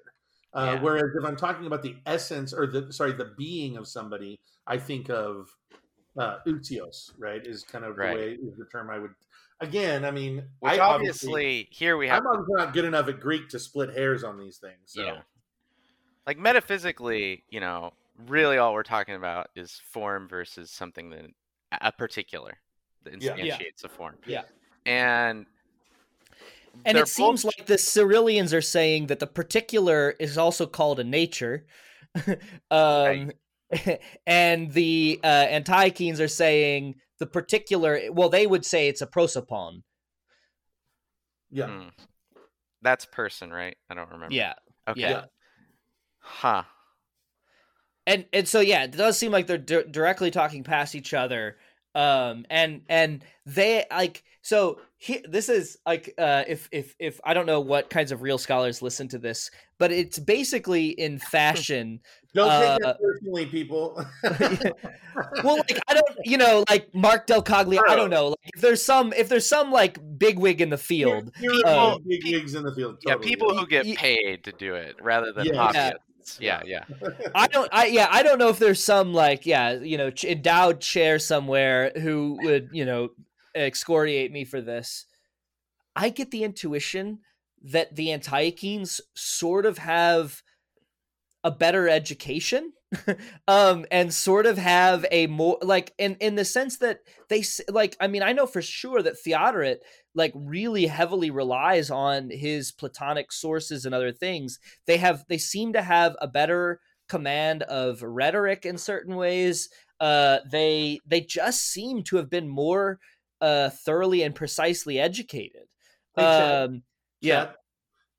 Uh, yeah. Whereas if I'm talking about the essence or the sorry the being of somebody, I think of uh, ousios, right? Is kind of right. the way is the term I would. Again, I mean, Which I obviously here we have. I'm obviously not good enough at Greek to split hairs on these things. So. Yeah, like metaphysically, you know, really all we're talking about is form versus something that a particular that instantiates yeah. a form. Yeah. And and it seems both... like the Cyrillians are saying that the particular is also called a nature. um, right. and the uh, Antiochenes are saying the particular, well, they would say it's a prosopon. Yeah. Mm. That's person, right? I don't remember. Yeah. Okay. Yeah. Huh. And and so yeah, it does seem like they're di- directly talking past each other. Um and and they like so he, this is like uh if if if i don't know what kinds of real scholars listen to this but it's basically in fashion Don't Uh, take that personally, people. well like i don't you know like mark del coglia i don't know like if there's some if there's some like bigwig in the field Here uh, are big wigs in the field. Yeah, people who get paid to do it rather than Yeah. hobbyists. Yeah, yeah. I don't. I yeah. I don't know if there's some like yeah, you know, endowed chair somewhere who would you know excoriate me for this. I get the intuition that the Antiochenes sort of have a better education, um, and sort of have a more like in in the sense that they like. I mean, I know for sure that Theodoret like really heavily relies on his Platonic sources and other things. They have they seem to have a better command of rhetoric in certain ways. Uh they they just seem to have been more uh thoroughly and precisely educated. Um yeah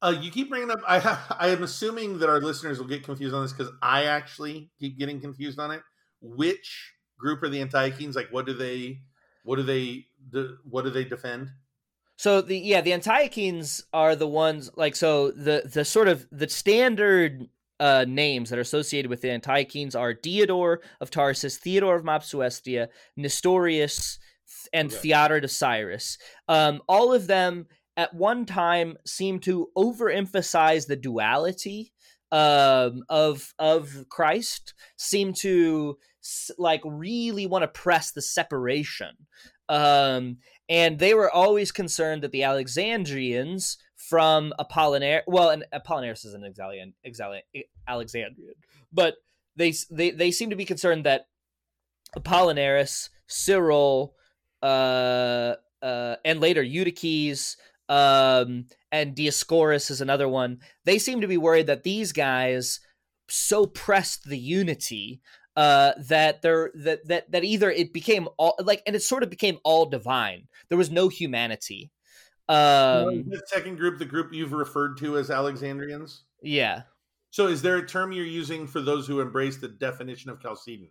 Uh, you keep bringing up. I I am assuming that our listeners will get confused on this because I actually keep getting confused on it. Which group are the Antiochenes? Like, what do they? What do they? Do, what do they defend? so the yeah the antiochenes are the ones like so the the sort of the standard uh names that are associated with the antiochenes are diodore of tarsus theodore of mopsuestia nestorius and Okay. theodore of cyrus um all of them at one time seem to overemphasize the duality um of of christ seem to like really want to press the separation. Um and they were always concerned that the Alexandrians from Apollinaire, well, and Apollinaris is an Exalian, Exalian, Alexandrian, but they they they seem to be concerned that Apollinaris, Cyril, uh, uh, and later Eutyches, um, and Dioscorus is another one. They seem to be worried that these guys so pressed the unity uh that there that that that either it became all like and it sort of became all divine there was no humanity um the second group, the group you've referred to as Alexandrians. yeah So, is there a term you're using for those who embrace the definition of Chalcedon?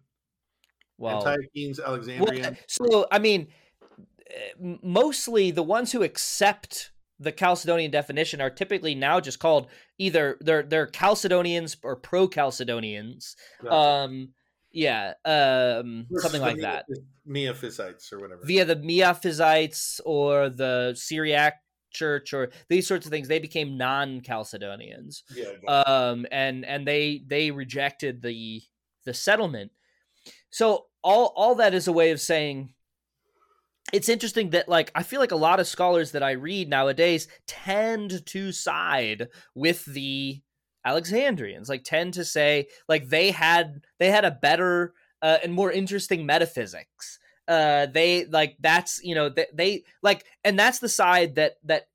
well, Antiochenes, well Alexandrian. so i mean mostly the ones who accept the Chalcedonian definition are typically now just called either they're they're Chalcedonians or pro-Chalcedonians. Gotcha. Um yeah, um something like that. Miaphysites or whatever. via the Miaphysites or the Syriac church or these sorts of things they became non-chalcedonians yeah, um and and they they rejected the the settlement so all all that is a way of saying it's interesting that like i feel like a lot of scholars that i read nowadays tend to side with the alexandrians like tend to say like they had they had a better uh, and more interesting metaphysics. Uh they like that's you know they, they like and that's the side that that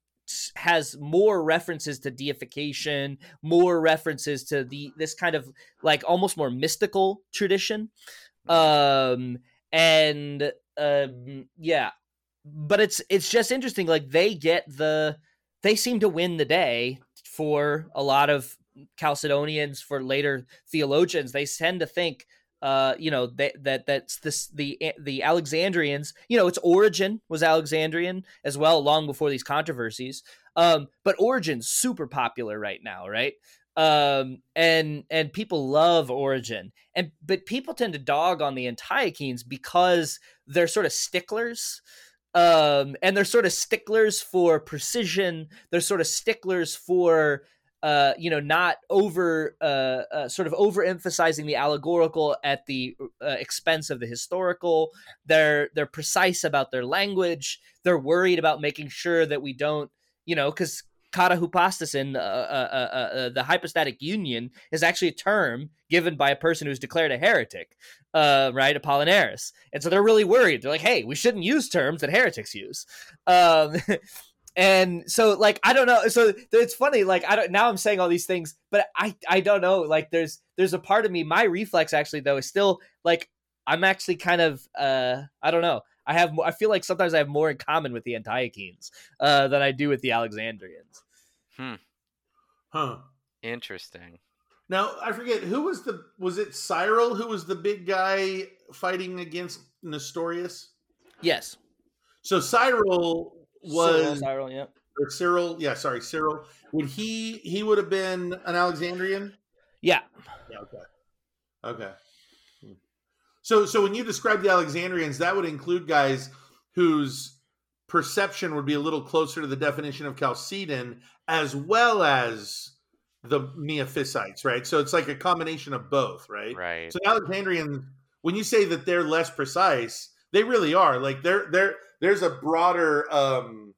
has more references to deification more references to the this kind of like almost more mystical tradition. Um and um yeah but it's it's just interesting like they get the they seem to win the day for a lot of chalcedonians for later theologians. They tend to think uh you know that that that's this the the alexandrians you know its Origen was alexandrian as well long before these controversies. Um but Origen's super popular right now right um and and people love Origen. And but people tend to dog on the antiochenes because they're sort of sticklers um and they're sort of sticklers for precision. They're sort of sticklers for uh you know not over uh, uh sort of overemphasizing the allegorical at the uh, expense of the historical. They're they're precise about their language. They're worried about making sure that we don't you know because kata hypostasin, uh, uh, uh, uh, the hypostatic union, is actually a term given by a person who's declared a heretic, uh, right? Apollinaris. And so they're really worried. They're like, hey, we shouldn't use terms that heretics use. Um, and so, like, I don't know. So it's funny. Like, I don't. Now I'm saying all these things, but I, I don't know. Like, there's, there's a part of me. My reflex, actually, though, is still like, I'm actually kind of, uh, I don't know. I have, I feel like sometimes I have more in common with the Antiochenes uh, than I do with the Alexandrians. Hmm. Huh. Interesting. Now I forget who was the was it Cyril who was the big guy fighting against Nestorius? Yes. So Cyril was Cyril, Cyril, yeah. or Cyril, yeah, sorry, Cyril. Would he he would have been an Alexandrian? Yeah. Yeah, okay. Okay. So so when you describe the Alexandrians, that would include guys whose perception would be a little closer to the definition of Chalcedon as well as the Miaphysites, right? So it's like a combination of both, right? Right. So Alexandrians, when you say that they're less precise, they really are. Like they're they're there's a broader um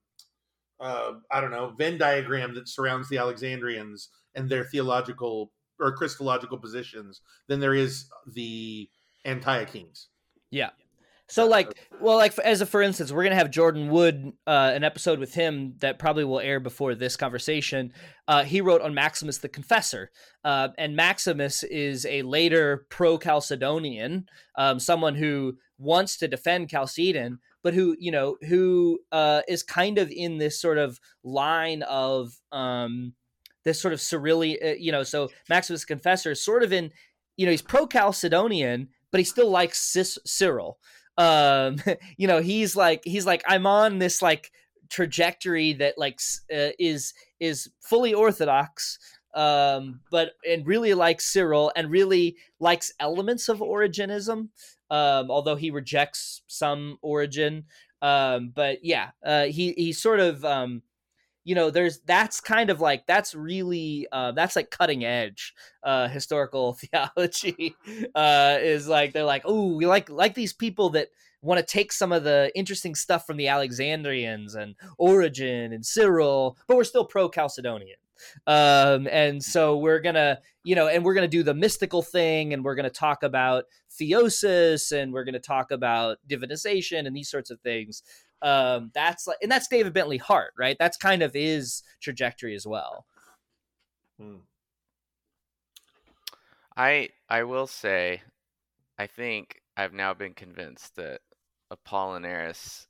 uh I don't know, Venn diagram that surrounds the Alexandrians and their theological or Christological positions than there is the Antiochenes. Yeah. So like, well, like as a for instance, we're gonna have Jordan Wood, uh, an episode with him that probably will air before this conversation. Uh, he wrote on Maximus the Confessor, uh, and Maximus is a later pro-Chalcedonian, um, someone who wants to defend Chalcedon, but who you know who uh, is kind of in this sort of line of um, this sort of Cyrillian, uh, you know. So Maximus the Confessor is sort of in, you know, he's pro-Chalcedonian, but he still likes Cis- Cyril. Um you know he's like he's like i'm on this like trajectory that like uh, is is fully orthodox um but and really likes cyril and really likes elements of origenism um although he rejects some Origen. Um but yeah uh he he sort of um you know there's that's kind of like that's really uh that's like cutting edge uh historical theology uh is like they're like oh we like like these people that want to take some of the interesting stuff from the alexandrians and Origen and cyril but we're still pro chalcedonian um and so we're gonna you know and we're gonna do the mystical thing and we're gonna talk about theosis and we're gonna talk about divinization and these sorts of things um, that's like, and that's David Bentley Hart, right? That's kind of his trajectory as well. Hmm. I I will say, I think I've now been convinced that Apollinaris,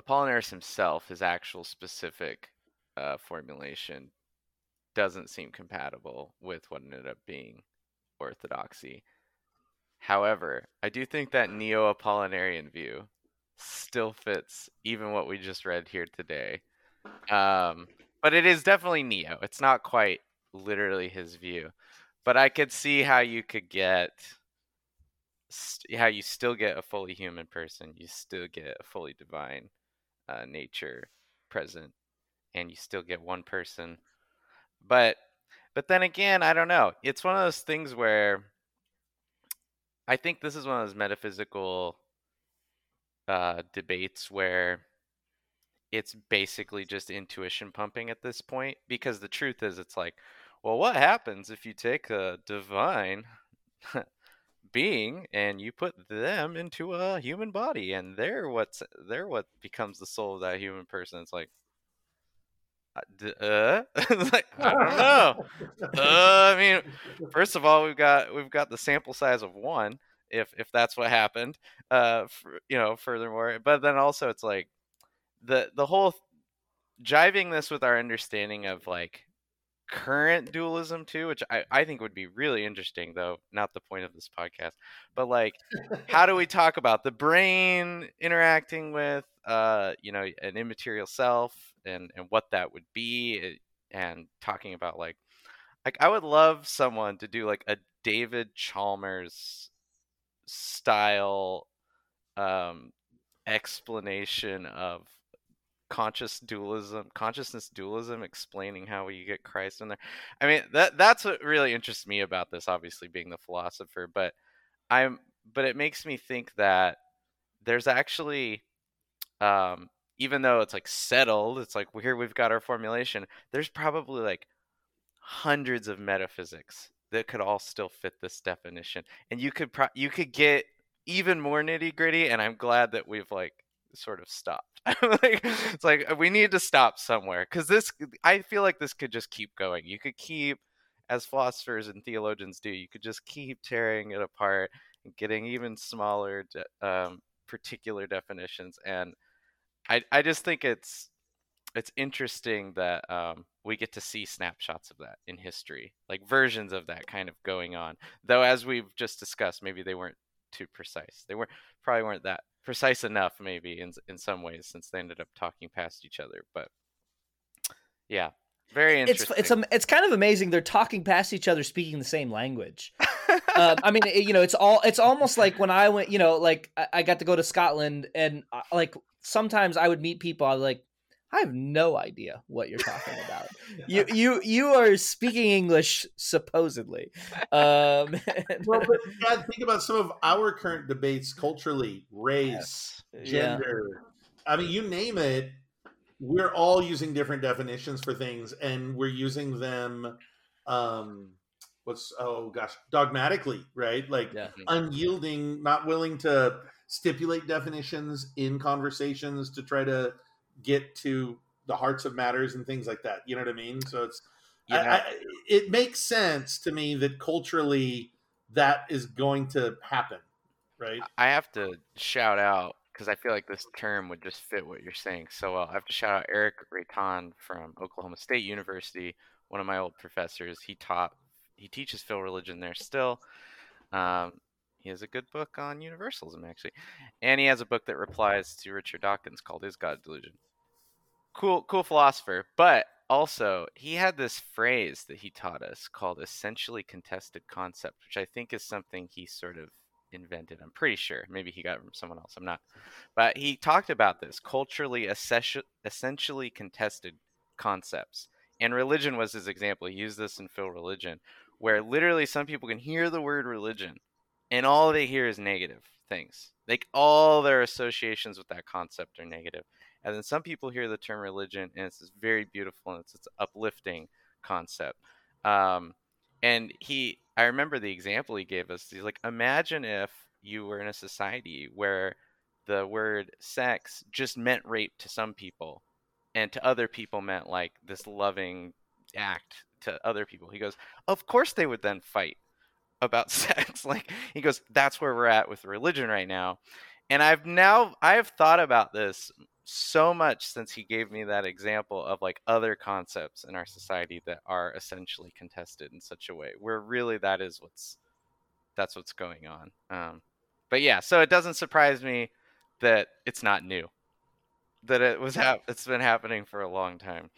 Apollinaris himself, his actual specific uh, formulation, doesn't seem compatible with what ended up being orthodoxy. However, I do think that Neo Apollinarian view still fits even what we just read here today. Um, but it is definitely Neo. It's not quite literally his view, but I could see how you could get how you still get a fully human person, you still get a fully divine uh, nature present, and you still get one person. But but then again, I don't know. It's one of those things where I think this is one of those metaphysical uh, debates where it's basically just intuition pumping at this point because the truth is it's like well what happens if you take a divine being and you put them into a human body and they're what's they're what becomes the soul of that human person it's like uh, uh? like, I don't know. uh, I mean, first of all, we've got we've got the sample size of one, if if that's what happened. Uh, for, you know, furthermore, but then also it's like the the whole jiving this with our understanding of like current dualism too which I, I think would be really interesting though not the point of this podcast but like how do we talk about the brain interacting with uh you know an immaterial self and and what that would be eh, and talking about like like i would love someone to do like a david chalmers style um, explanation of conscious dualism consciousness dualism explaining how you get christ in there. I mean that that's what really interests me about this obviously being the philosopher but i'm but it makes me think that there's actually um even though it's like settled it's like well, here we've got our formulation there's probably like hundreds of metaphysics that could all still fit this definition and you could pro- you could get even more nitty gritty and i'm glad that we've like sort of stopped. Like, it's like uh, we need to stop somewhere because this i feel like this could just keep going. You could keep as philosophers and theologians do you could just keep tearing it apart and getting even smaller um, particular definitions and I, I just think it's it's interesting that um, we get to see snapshots of that in history, like versions of that kind of going on. Though, as we've just discussed, maybe they weren't too precise. They were probably weren't that precise enough, maybe in in some ways, since they ended up talking past each other. But yeah, very interesting. It's it's it's kind of amazing. They're talking past each other, speaking the same language. uh, I mean, you know, it's all it's almost like when I went, you know, like I, I got to go to Scotland, and uh, like sometimes I would meet people. I was like, I have no idea what you're talking about. you you you are speaking English supposedly. Um, well, but God, think about some of our current debates culturally, race, yes. gender. Yeah. I mean, you name it. We're all using different definitions for things, and we're using them. Um, what's oh gosh, dogmatically, right? Like yeah. unyielding, not willing to stipulate definitions in conversations to try to get to the hearts of matters and things like that. You know what I mean? So it's yeah. I, I, it makes sense to me that culturally that is going to happen, right? I have to shout out because I feel like this term would just fit what you're saying so well. I have to shout out Eric Reitan from Oklahoma State University, one of my old professors. He taught he teaches phil religion there still. Um, he has a good book on universalism actually, and he has a book that replies to Richard Dawkins called "Is God Delusion?" Cool cool philosopher but also he had this phrase that he taught us called essentially contested concept which i think is something he sort of invented i'm pretty sure. Maybe he got it from someone else i'm not but he talked about this culturally essentially contested concepts and religion was his example. He used this in phil religion where literally some people can hear the word religion and all they hear is negative things. Like all their associations with that concept are negative and then some people hear the term religion and it's this very beautiful and it's this uplifting concept. Um, and he, I remember the example he gave us. He's like, imagine if you were in a society where the word sex just meant rape to some people and to other people meant like this loving act to other people. He goes, of course they would then fight about sex. like he goes, that's where we're at with religion right now. And I've now I've thought about this so much since he gave me that example of like other concepts in our society that are essentially contested in such a way where really that is what's that's what's going on um, but yeah so it doesn't surprise me that it's not new that it was hap- it's been happening for a long time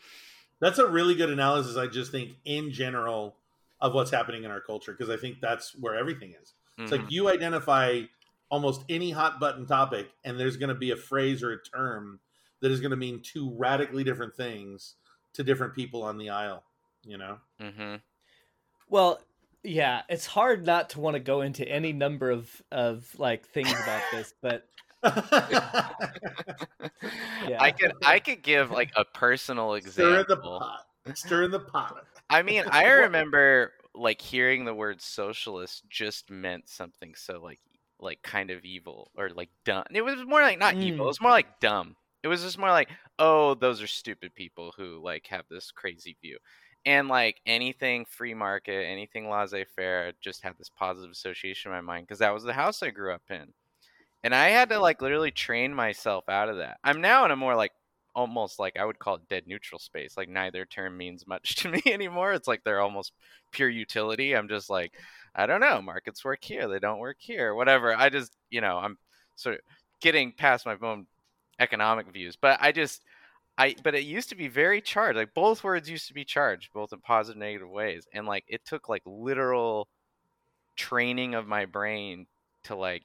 that's a really good analysis i just think in general of what's happening in our culture because i think that's where everything is it's mm-hmm. like you identify almost any hot button topic and there's going to be a phrase or a term that is going to mean two radically different things to different people on the aisle you know mm-hmm. well yeah it's hard not to want to go into any number of of like things about this but yeah. I could I could give like a personal example. Stir in the pot. Stir in the pot. I mean, I remember like hearing the word socialist just meant something so like like kind of evil or like dumb. It was more like not mm. evil. It was more like dumb. It was just more like, oh, those are stupid people who like have this crazy view. And like anything free market, anything laissez faire, just had this positive association in my mind because that was the house I grew up in. And I had to like literally train myself out of that. I'm now in a more like almost like I would call it dead neutral space. Like neither term means much to me anymore. It's like they're almost pure utility. I'm just like, I don't know, markets work here, they don't work here, whatever. I just, you know, I'm sort of getting past my own economic views, but I just, I, but it used to be very charged. Like both words used to be charged, both in positive negative ways, and like it took like literal training of my brain to like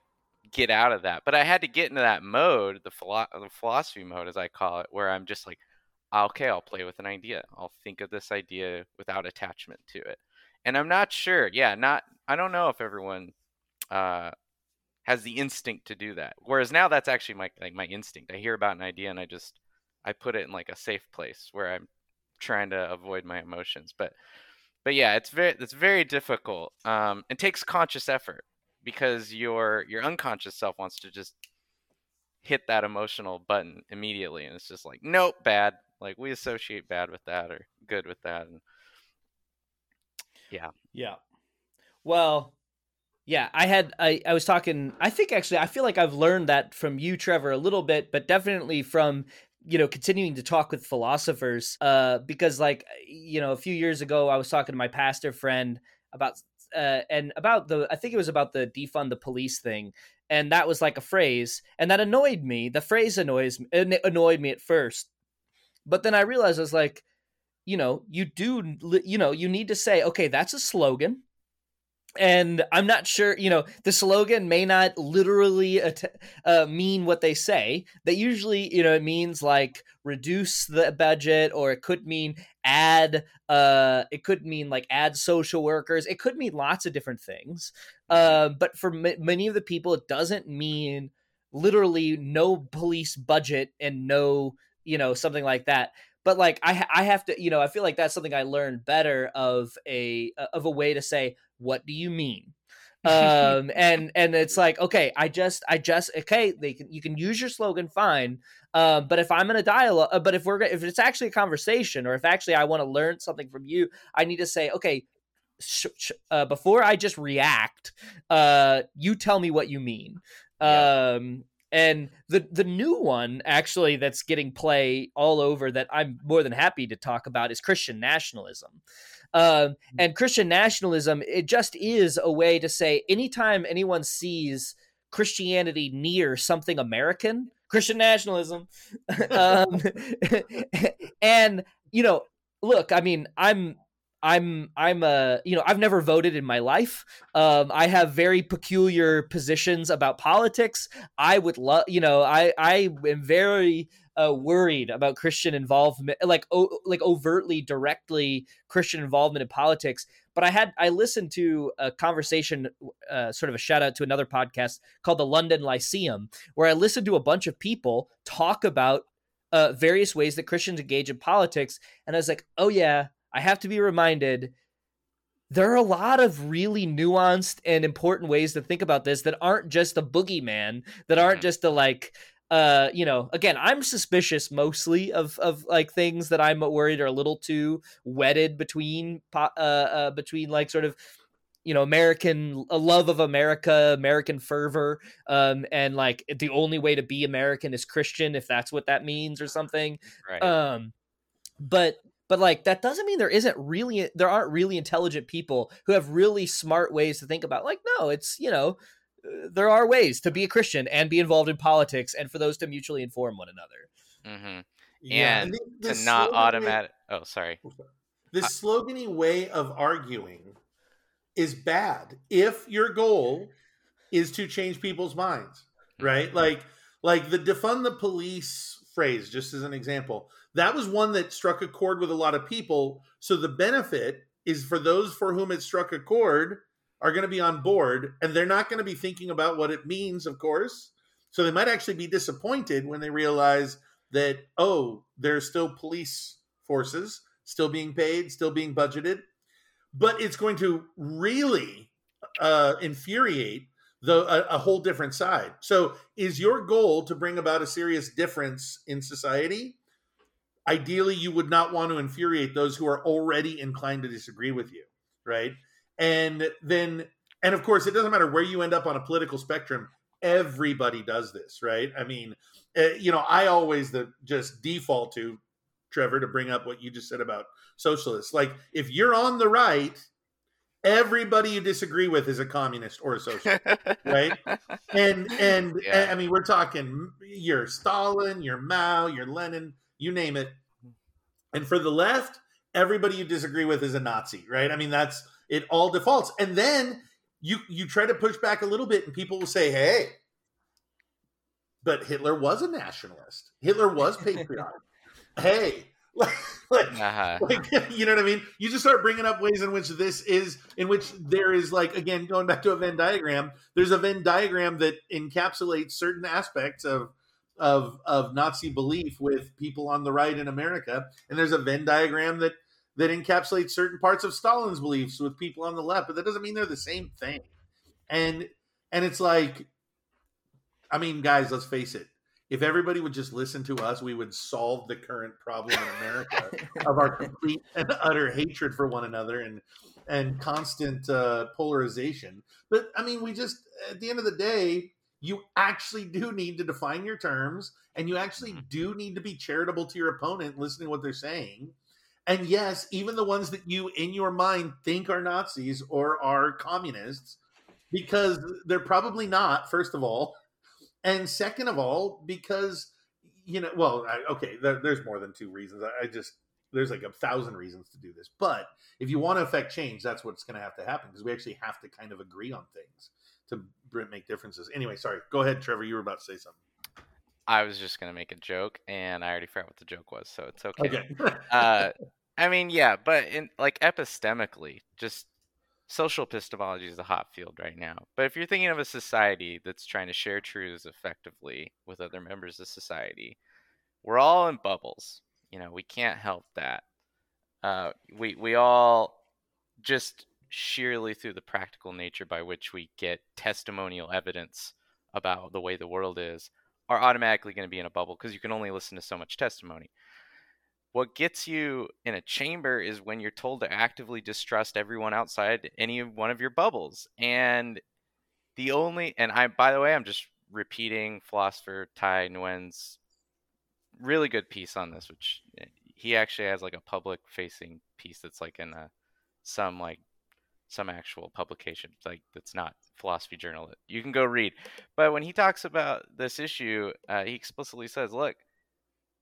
get out of that. But I had to get into that mode, the, philo- the philosophy mode, as I call it, where I'm just like, ah, okay, I'll play with an idea. I'll think of this idea without attachment to it. And I'm not sure. Yeah, not. I don't know if everyone uh, has the instinct to do that. Whereas now that's actually my like my instinct. I hear about an idea and I just I put it in like a safe place where I'm trying to avoid my emotions. But but yeah, it's very it's very difficult. Um, it takes conscious effort because your your unconscious self wants to just hit that emotional button immediately, and it's just like nope, bad. Like we associate bad with that or good with that, and yeah, yeah. Well, yeah, I had I, I was talking I think actually I feel like I've learned that from you Trevor a little bit, but definitely from you know continuing to talk with philosophers uh because like you know a few years ago I was talking to my pastor friend about uh, and about the I think it was about the defund the police thing, and that was like a phrase, and that annoyed me. The phrase annoys me. annoyed me at first, but then I realized I was like, you know, you do, you know, you need to say, okay, that's a slogan and I'm not sure, you know, the slogan may not literally uh, mean what they say. That usually, you know, it means like reduce the budget, or it could mean add, uh, it could mean like add social workers. It could mean lots of different things. Uh, but for m- many of the people, it doesn't mean literally no police budget and no, you know, something like that but like I I have to you know I feel like that's something I learned better of a of a way to say what do you mean um and and it's like okay I just I just okay they can you can use your slogan fine um but if I'm in a dialogue uh, but if we're if it's actually a conversation or if actually I want to learn something from you I need to say okay sh- sh- uh, before I just react uh you tell me what you mean yeah. um and the the new one actually that's getting play all over that I'm more than happy to talk about is Christian nationalism. Um, and Christian nationalism, it just is a way to say anytime anyone sees Christianity near something American, Christian nationalism. um, and you know, look, I mean, I'm I'm I'm a you know I've never voted in my life. Um, I have very peculiar positions about politics. I would love you know I I am very uh, worried about Christian involvement, like o- like overtly, directly Christian involvement in politics. But I had I listened to a conversation, uh, sort of a shout out to another podcast called the London Lyceum, where I listened to a bunch of people talk about uh, various ways that Christians engage in politics, and I was like, oh yeah, I have to be reminded there are a lot of really nuanced and important ways to think about this that aren't just a boogeyman, that aren't mm-hmm. just the like uh you know again i'm suspicious mostly of of like things that i'm worried are a little too wedded between uh, uh between like sort of you know american a love of america american fervor um and like the only way to be american is christian if that's what that means or something right. um but but like that doesn't mean there isn't really there aren't really intelligent people who have really smart ways to think about like no it's you know uh, there are ways to be a christian and be involved in politics and for those to mutually inform one another mm-hmm. yeah, and, and to not automatic oh sorry the slogany way of arguing is bad if your goal is to change people's minds right mm-hmm. like like the defund the police phrase just as an example that was one that struck a chord with a lot of people. So the benefit is for those for whom it struck a chord are going to be on board and they're not going to be thinking about what it means, of course. So they might actually be disappointed when they realize that, oh, there's still police forces still being paid, still being budgeted. But it's going to really uh, infuriate the a, a, whole different side. So, is your goal to bring about a serious difference in society? Ideally you would not want to infuriate those who are already inclined to disagree with you right? And then and of course it doesn't matter where you end up on a political spectrum everybody does this right? I mean uh, you know i always the just default to trevor to bring up what you just said about socialists. Like if you're on the right everybody you disagree with is a communist or a socialist right? And and, yeah. and i mean we're talking your stalin your mao your lenin you name it. And for the left, everybody you disagree with is a Nazi, right? I mean, that's it all defaults. And then you you try to push back a little bit and people will say, "Hey, but Hitler was a nationalist. Hitler was patriotic." hey, like, like, uh-huh. like, you know what I mean? You just start bringing up ways in which this is, in which there is like, again, going back to a Venn diagram, there's a Venn diagram that encapsulates certain aspects of of of Nazi belief with people on the right in America, and there's a Venn diagram that that encapsulates certain parts of Stalin's beliefs with people on the left, but that doesn't mean they're the same thing. And and it's like, I mean, guys, let's face it. If everybody would just listen to us, we would solve the current problem in America of our complete and utter hatred for one another and and constant uh, polarization. But I mean, we just at the end of the day, you actually do need to define your terms and you actually mm-hmm. do need to be charitable to your opponent listening to what they're saying And yes, even the ones that you in your mind think are Nazis or are communists, because they're probably not, first of all. And second of all, because, you know, well, I, okay, there, there's more than two reasons. I, I just, there's like a thousand reasons to do this. But if you want to affect change, that's what's going to have to happen because we actually have to kind of agree on things to make differences. Anyway, sorry. Go ahead, Trevor. You were about to say something. I was just gonna make a joke, and I already forgot what the joke was, so it's okay. Okay. uh, I mean, yeah, but in like epistemically, just social epistemology is a hot field right now. But if you're thinking of a society that's trying to share truths effectively with other members of society, we're all in bubbles. You know, we can't help that. Uh, we we all just sheerly through the practical nature by which we get testimonial evidence about the way the world is are automatically going to be in a bubble because you can only listen to so much testimony. What gets you in a chamber is when you're told to actively distrust everyone outside any one of your bubbles. And the only, and I, by the way, I'm just repeating philosopher Thai Nguyen's really good piece on this, which eh, he actually has like a public facing piece that's like in a, some like some actual publication like that's not philosophy journal you can go read. But when he talks about this issue uh, he explicitly says look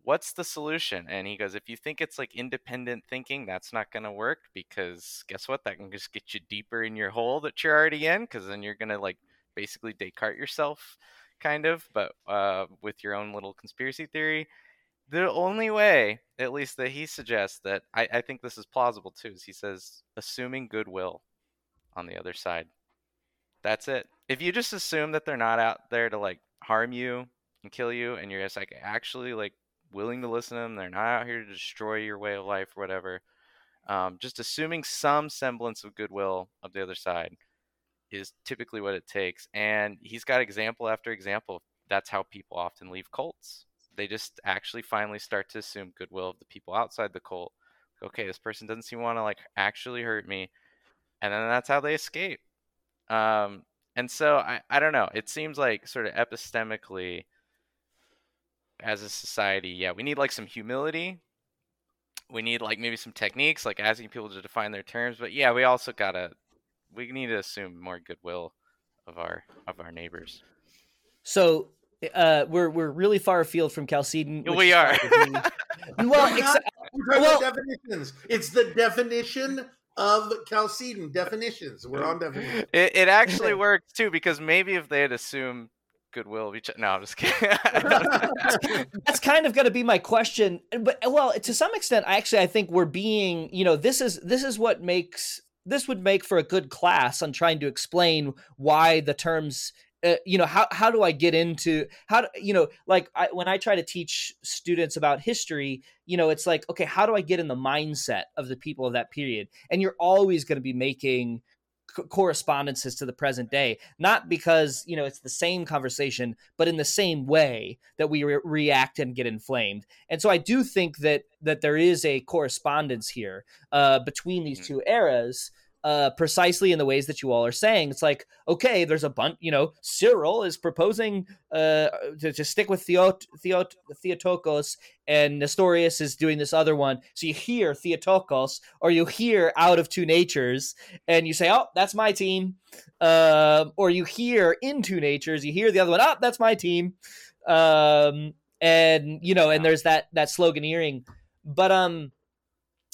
what's the solution? And he goes if you think it's like independent thinking that's not going to work because guess what? That can just get you deeper in your hole that you're already in because then you're going to like basically descartes yourself kind of but uh, with your own little conspiracy theory. The only way at least that he suggests that I, I think this is plausible too is he says assuming goodwill on the other side. That's it. If you just assume that they're not out there to like harm you and kill you, and you're just like actually like willing to listen to them, they're not out here to destroy your way of life or whatever. Um, just assuming some semblance of goodwill of the other side is typically what it takes. And he's got example after example. That's how people often leave cults. They just actually finally start to assume goodwill of the people outside the cult. Okay, this person doesn't seem to want to like actually hurt me and then that's how they escape. Um, and so I, I don't know. It seems like sort of epistemically, as a society, yeah, we need like some humility. We need like maybe some techniques, like asking people to define their terms. But yeah, we also gotta we need to assume more goodwill of our of our neighbors. So uh, we're we're really far afield from Chalcedon. We are. well, exa- well, definitions. It's the definition of Chalcedon definitions. We're on definitions. It, it actually works too because maybe if they had assumed goodwill of each no i'm just kidding that's kind of going to be my question but well to some extent i actually i think we're being you know this is this is what makes this would make for a good class on trying to explain why the terms uh, you know how how do I get into how do, you know like I, when I try to teach students about history, you know it's like okay, how do I get in the mindset of the people of that period? And you're always going to be making correspondences to the present day not because you know it's the same conversation but in the same way that we re- react and get inflamed and so i do think that that there is a correspondence here uh, between these mm-hmm. two eras uh, precisely in the ways that you all are saying. It's like, okay, there's a bunch, you know, Cyril is proposing uh, to, to stick with Theot- Theot- Theotokos, and Nestorius is doing this other one. So you hear Theotokos, or you hear Out of Two Natures, and you say, oh, that's my team. Uh, or you hear In Two Natures, you hear the other one, oh, that's my team. Um, and, you know, and there's that, that sloganeering. But, um,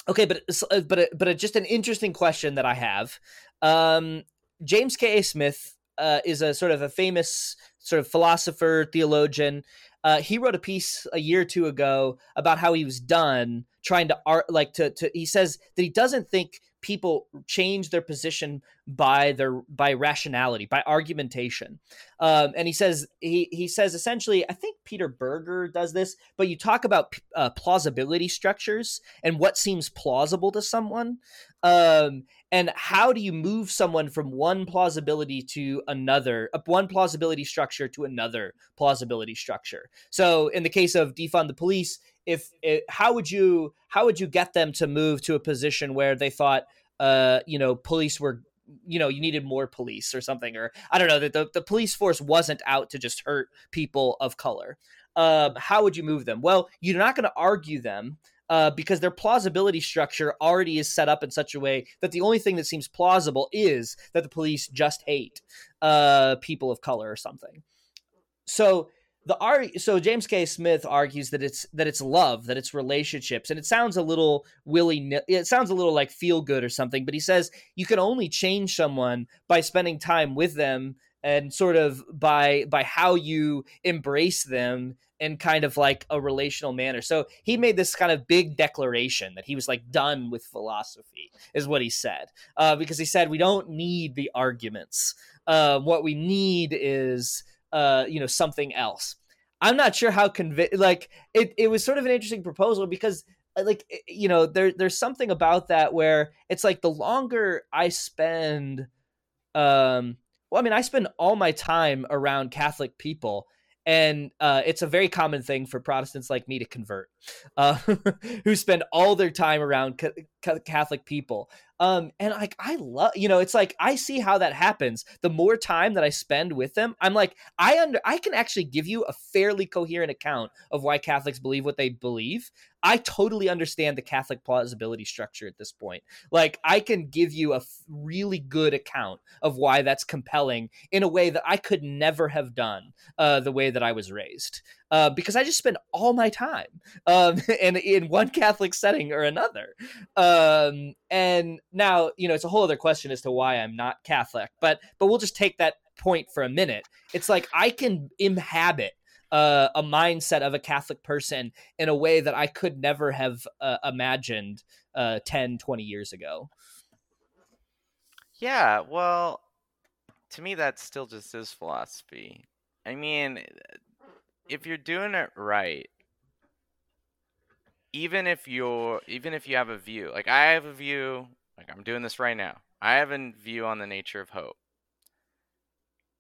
Okay, but uh, but uh, but just an interesting question that I have. Um, James K. A. Smith uh, is a sort of a famous sort of philosopher theologian. Uh, he wrote a piece a year or two ago about how he was done trying to art like to to. He says that he doesn't think people change their position by their by rationality by argumentation. Um, and he says he he says essentially i think peter berger does this but you talk about uh, plausibility structures and what seems plausible to someone. Um, and how do you move someone from one plausibility to another uh, one plausibility structure to another plausibility structure? So in the case of defund the police if it, how would you how would you get them to move to a position where they thought uh you know police were you know you needed more police or something or i don't know that the, the police force wasn't out to just hurt people of color um, how would you move them well you're not going to argue them uh, because their plausibility structure already is set up in such a way that the only thing that seems plausible is that the police just hate uh, people of color or something. So the so James K. Smith argues that it's that it's love, that it's relationships, and it sounds a little willy. It sounds a little like feel good or something. But he says you can only change someone by spending time with them and sort of by by how you embrace them in kind of like a relational manner. So he made this kind of big declaration that he was like done with philosophy, is what he said, uh, because he said we don't need the arguments. Uh, what we need is uh, you know something else. I'm not sure how convinced. Like it, it was sort of an interesting proposal because uh, like you know there there's something about that where it's like the longer I spend, um, well, I mean I spend all my time around Catholic people and uh, it's a very common thing for Protestants like me to convert, uh, who spend all their time around ca- Catholic people. Um, and like I love, you know, it's like I see how that happens. The more time that I spend with them, I'm like, I under, I can actually give you a fairly coherent account of why Catholics believe what they believe. I totally understand the Catholic plausibility structure at this point. Like, I can give you a f- really good account of why that's compelling in a way that I could never have done uh, the way that I was raised. Uh, because I just spend all my time um, in, in one Catholic setting or another. Um, and now, you know, it's a whole other question as to why I'm not Catholic, but but we'll just take that point for a minute. It's like I can inhabit uh, a mindset of a Catholic person in a way that I could never have uh, imagined uh, 10, 20 years ago. Yeah, well, to me, that still just is philosophy. I mean, if you're doing it right, even if you're even if you have a view, like I have a view, like I'm doing this right now. I have a view on the nature of hope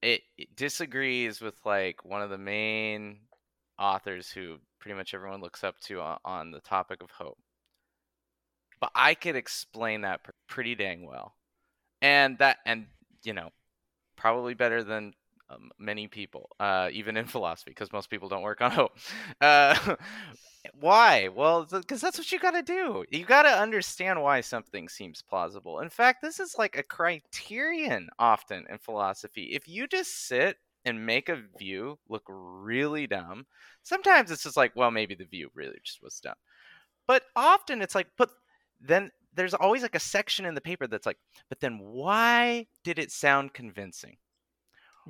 it, it disagrees with like one of the main authors who pretty much everyone looks up to on, on the topic of hope. But I could explain that pretty dang well, and that and you know probably better than um, many people, uh, even in philosophy, because most people don't work on hope. Uh, why? Well, because that's what you got to do. You got to understand why something seems plausible. In fact, this is like a criterion often in philosophy. If you just sit and make a view look really dumb, sometimes it's just like, well, maybe the view really just was dumb. But often it's like, but then there's always like a section in the paper that's like, but then why did it sound convincing?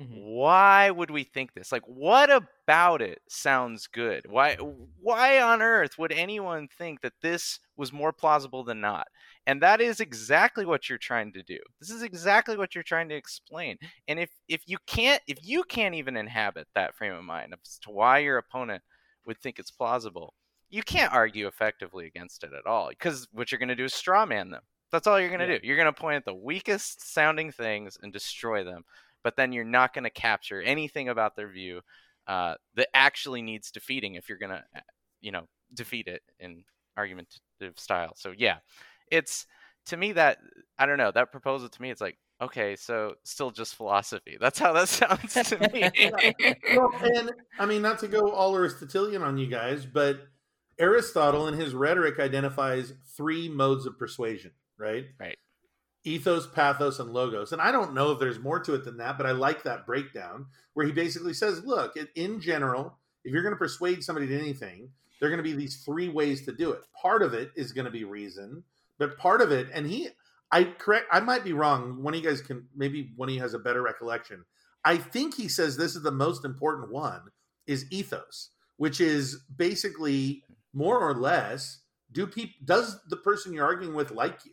Mm-hmm. Why would we think this? Like what about it sounds good? Why why on earth would anyone think that this was more plausible than not? And that is exactly what you're trying to do. This is exactly what you're trying to explain. And if if you can't if you can't even inhabit that frame of mind as to why your opponent would think it's plausible, you can't argue effectively against it at all because what you're going to do is straw man them. That's all you're going to yeah. do. You're going to point at the weakest sounding things and destroy them but then you're not going to capture anything about their view uh, that actually needs defeating if you're going to, uh, you know, defeat it in argumentative style. So yeah, it's to me that I don't know that proposal to me it's like okay, so still just philosophy. That's how that sounds to me. well, and I mean, not to go all Aristotelian on you guys, but Aristotle in his rhetoric identifies three modes of persuasion, right? Right ethos, pathos, and logos. And I don't know if there's more to it than that, but I like that breakdown where he basically says, look, in general, if you're going to persuade somebody to anything, there are going to be these three ways to do it. Part of it is going to be reason, but part of it, and he, I correct, I might be wrong. One of you guys can, maybe one of you has a better recollection. I think he says this is the most important one is ethos, which is basically more or less, do people, does the person you're arguing with like you?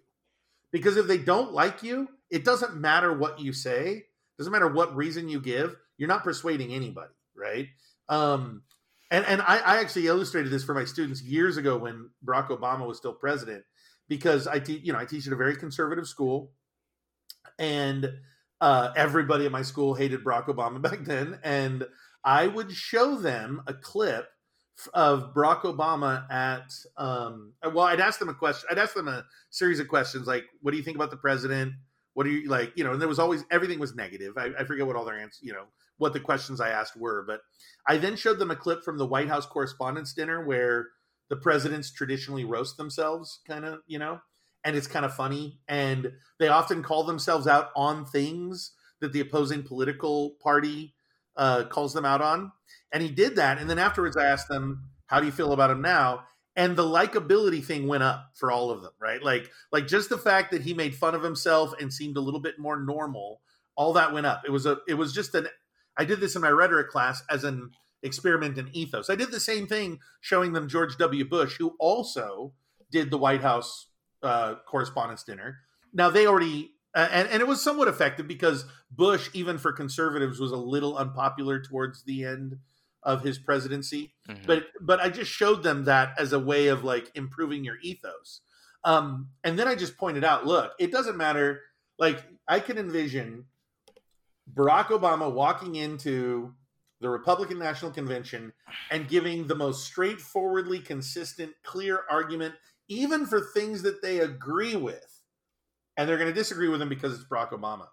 Because if they don't like you, it doesn't matter what you say, doesn't matter what reason you give, you're not persuading anybody, right? Um, and and I, I actually illustrated this for my students years ago when Barack Obama was still president, because I teach, you know, I teach at a very conservative school, and uh, everybody at my school hated Barack Obama back then, and I would show them a clip of Barack Obama at um, well, I'd ask them a question. I'd ask them a series of questions like, "What do you think about the president? What do you like?" You know, and there was always everything was negative. I, I forget what all their answers, you know, what the questions I asked were, but I then showed them a clip from the White House Correspondents' Dinner where the presidents traditionally roast themselves, kind of, you know, and it's kind of funny. And they often call themselves out on things that the opposing political party uh, calls them out on. And he did that. And then afterwards, I asked them, "How do you feel about him now?" And the likability thing went up for all of them, right? Like, like just the fact that he made fun of himself and seemed a little bit more normal, all that went up. It was a, it was just an. I did this in my rhetoric class as an experiment in ethos. I did the same thing showing them George W. Bush, who also did the White House uh, Correspondents' Dinner. Now they already uh, and and it was somewhat effective because Bush, even for conservatives, was a little unpopular towards the end of his presidency. Mm-hmm. But but I just showed them that as a way of like improving your ethos. Um, and then I just pointed out, look, it doesn't matter. Like I can envision Barack Obama walking into the Republican National Convention and giving the most straightforwardly consistent, clear argument, even for things that they agree with and they're going to disagree with him because it's Barack Obama.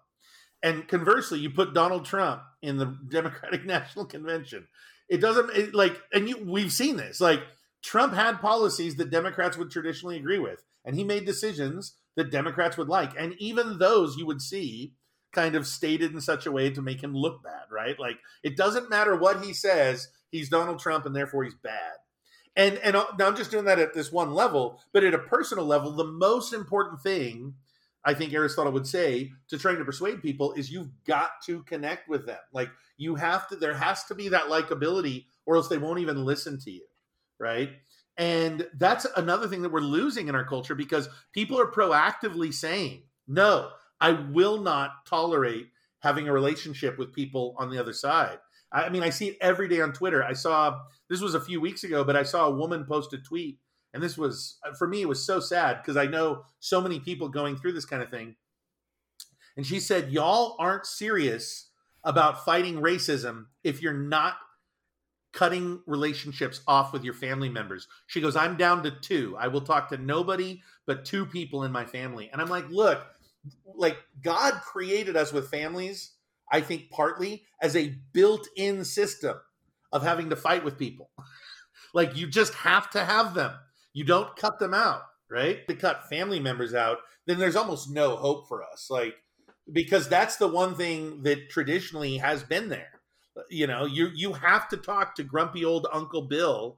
And conversely, you put Donald Trump in the Democratic National Convention. It doesn't it, like, and you, we've seen this. Like, Trump had policies that Democrats would traditionally agree with, and he made decisions that Democrats would like. And even those you would see kind of stated in such a way to make him look bad, right? Like, it doesn't matter what he says, he's Donald Trump, and therefore he's bad. And and uh, I'm just doing that at this one level, but at a personal level, the most important thing I think Aristotle would say to trying to persuade people is you've got to connect with them. Like you have to, there has to be that likability, or else they won't even listen to you, right? And that's another thing that we're losing in our culture because people are proactively saying, no, I will not tolerate having a relationship with people on the other side. I mean, I see it every day on Twitter. I saw this was a few weeks ago, but I saw a woman post a tweet and this was uh, for me it was so sad because i know so many people going through this kind of thing. And she said y'all aren't serious about fighting racism if you're not cutting relationships off with your family members. She goes i'm down to two. I will talk to nobody but two people in my family. And i'm like look like god created us with families i think partly as a built-in system of having to fight with people. Like you just have to have them you don't cut them out, right? To cut family members out, then there's almost no hope for us. Like because that's the one thing that traditionally has been there. You know, you you have to talk to grumpy old Uncle Bill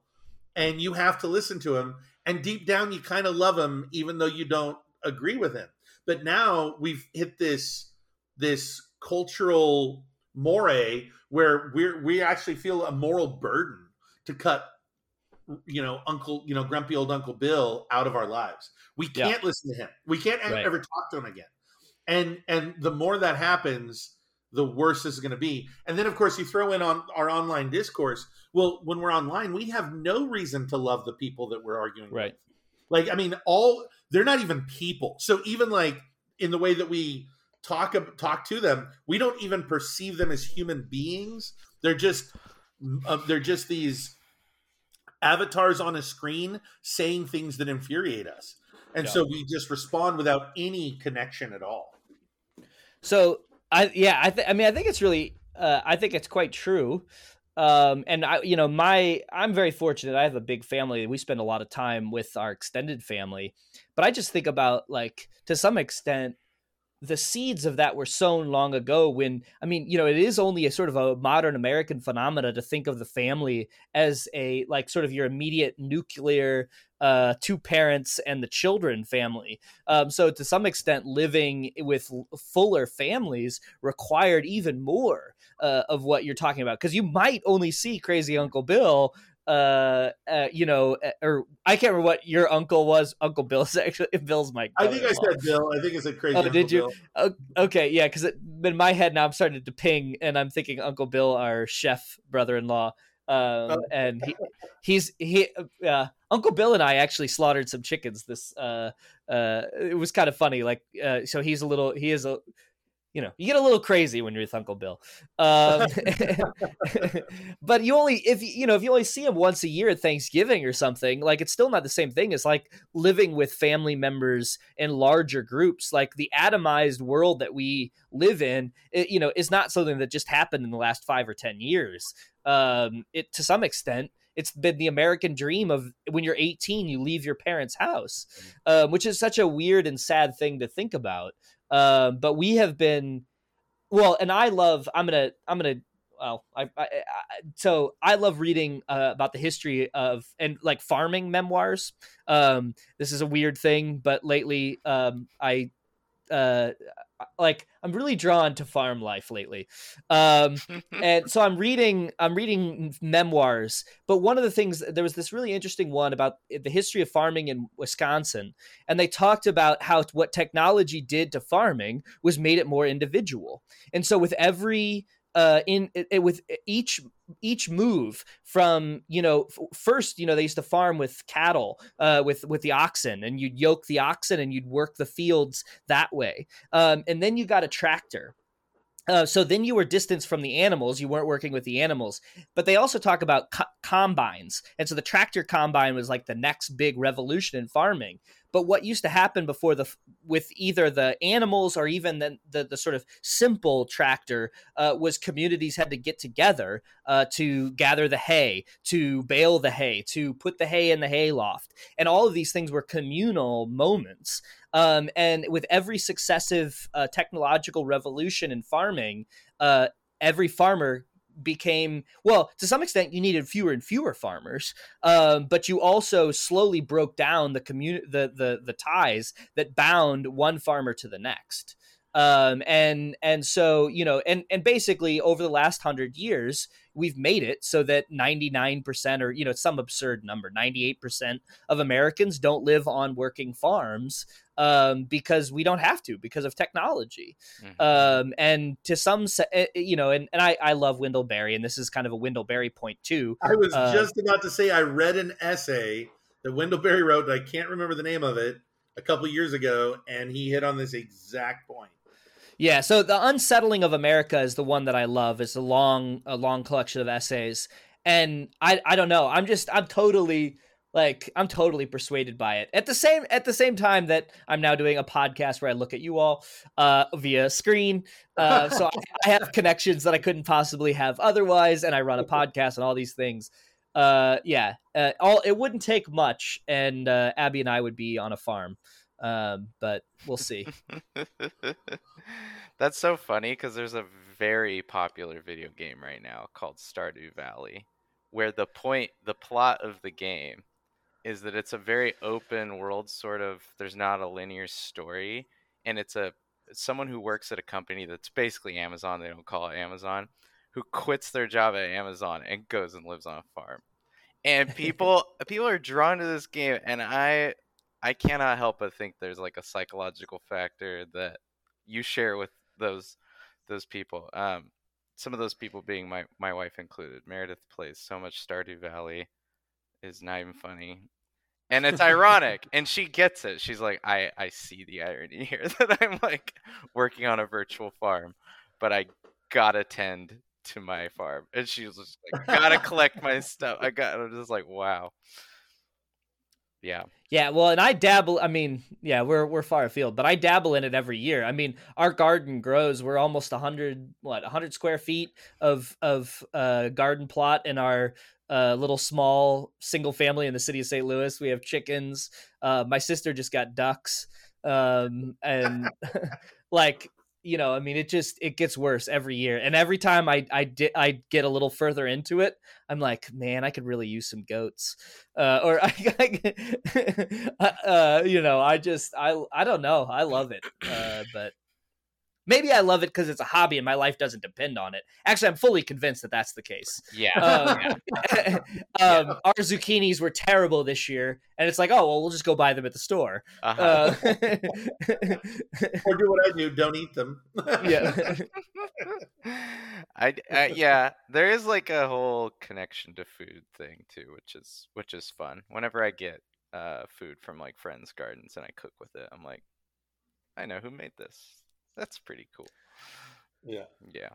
and you have to listen to him and deep down you kind of love him even though you don't agree with him. But now we've hit this this cultural moray where we're we actually feel a moral burden to cut you know uncle you know grumpy old uncle bill out of our lives. We can't yeah. listen to him. We can't right. ever talk to him again. And and the more that happens the worse this is going to be. And then of course you throw in on our online discourse. Well when we're online we have no reason to love the people that we're arguing right. With. like i mean all they're not even people. So even like in the way that we talk talk to them we don't even perceive them as human beings. They're just uh, they're just these avatars on a screen saying things that infuriate us. And yeah. so we just respond without any connection at all. So I yeah, I th- I mean I think it's really uh, I think it's quite true. Um, and I, you know, my, I'm very fortunate. I have a big family. We spend a lot of time with our extended family, but I just think about like, to some extent, the seeds of that were sown long ago when i mean you know it is only a sort of a modern american phenomena to think of the family as a like sort of your immediate nuclear uh, two parents and the children family. Um, so to some extent living with fuller families required even more uh, of what you're talking about because you might only see crazy uncle bill uh, uh, you know, uh, or I can't remember what your uncle was. Uncle Bill's actually Bill's my. I think I said Bill. I think it's a crazy. Oh, did you? Bill. Okay, yeah, because in my head now I'm starting to ping, and I'm thinking Uncle Bill, our chef brother-in-law, um, oh. and he, he's he. Uh, Uncle Bill and I actually slaughtered some chickens. This uh, uh, it was kind of funny. Like, uh, so he's a little. He is a you know, you get a little crazy when you're with Uncle Bill. Um, but you only, if you know, if you only see him once a year at Thanksgiving or something, like it's still not the same thing as like living with family members in larger groups. Like the atomized world that we live in, it, you know, is not something that just happened in the last five or ten years. Um, it to some extent it's been the American dream of when you're 18, you leave your parents' house, um, which is such a weird and sad thing to think about. Um, but we have been, well, and I love. I'm gonna. I'm gonna. Well, I, I, I so I love reading uh, about the history of and like farming memoirs. Um, this is a weird thing, but lately, um, I uh like I'm really drawn to farm life lately. Um and so I'm reading I'm reading memoirs, but one of the things there was this really interesting one about the history of farming in Wisconsin and they talked about how what technology did to farming was made it more individual. And so with every uh, in it, it, with each each move from you know f- first you know they used to farm with cattle uh, with with the oxen and you'd yoke the oxen and you'd work the fields that way um, and then you got a tractor uh, so then you were distanced from the animals. You weren't working with the animals. But they also talk about co- combines. And so the tractor combine was like the next big revolution in farming. But what used to happen before the with either the animals or even the the, the sort of simple tractor uh, was communities had to get together uh, to gather the hay, to bale the hay, to put the hay in the hay loft, and all of these things were communal moments. Um, and with every successive uh, technological revolution in farming, uh, every farmer became well to some extent you needed fewer and fewer farmers um, but you also slowly broke down the community the, the the ties that bound one farmer to the next um, and and so you know and and basically over the last hundred years we've made it so that 99% or you know some absurd number 98% of americans don't live on working farms um, because we don't have to because of technology. Mm-hmm. Um, and to some, eh, eh, you know, and, and I, I love Wendell Berry, and this is kind of a Wendell Berry point too. I was uh, just about to say I read an essay that Wendell Berry wrote. I can't remember the name of it a couple years ago, and he hit on this exact point. Yeah, so the unsettling of America is the one that I love. It's a long, a long collection of essays, and I, I don't know. I'm just, I'm totally like i'm totally persuaded by it at the same at the same time that i'm now doing a podcast where i look at you all uh, via screen uh, so I, I, have connections that i couldn't possibly have otherwise and i run a podcast and all these things uh, yeah uh, all it wouldn't take much and uh, abby and i would be on a farm um, but we'll see that's so funny because there's a very popular video game right now called stardew valley where the point the plot of the game is that it's a very open world sort of there's not a linear story and it's a someone who works at a company that's basically Amazon, they don't call it Amazon, who quits their job at Amazon and goes and lives on a farm. And people people are drawn to this game and I I cannot help but think there's like a psychological factor that you share with those those people. Um some of those people being my, my wife included. Meredith plays so much Stardew Valley is not even funny and it's ironic and she gets it she's like i i see the irony here that i'm like working on a virtual farm but i gotta tend to my farm and she's just like gotta collect my stuff i got i'm just like wow yeah yeah well and i dabble i mean yeah we're we're far afield but i dabble in it every year i mean our garden grows we're almost 100 what 100 square feet of of uh garden plot in our a little small single family in the city of St. Louis. We have chickens. Uh, my sister just got ducks, um, and like you know, I mean, it just it gets worse every year. And every time I I di- I get a little further into it, I'm like, man, I could really use some goats, uh, or I, I uh, you know, I just I I don't know, I love it, uh, but Maybe I love it because it's a hobby and my life doesn't depend on it. Actually, I'm fully convinced that that's the case. Yeah. Um, yeah. um, yeah. Our zucchinis were terrible this year, and it's like, oh well, we'll just go buy them at the store. Uh-huh. Uh, or do what I do: don't eat them. yeah. I uh, yeah, there is like a whole connection to food thing too, which is which is fun. Whenever I get uh, food from like friends' gardens and I cook with it, I'm like, I know who made this that's pretty cool. Yeah. Yeah.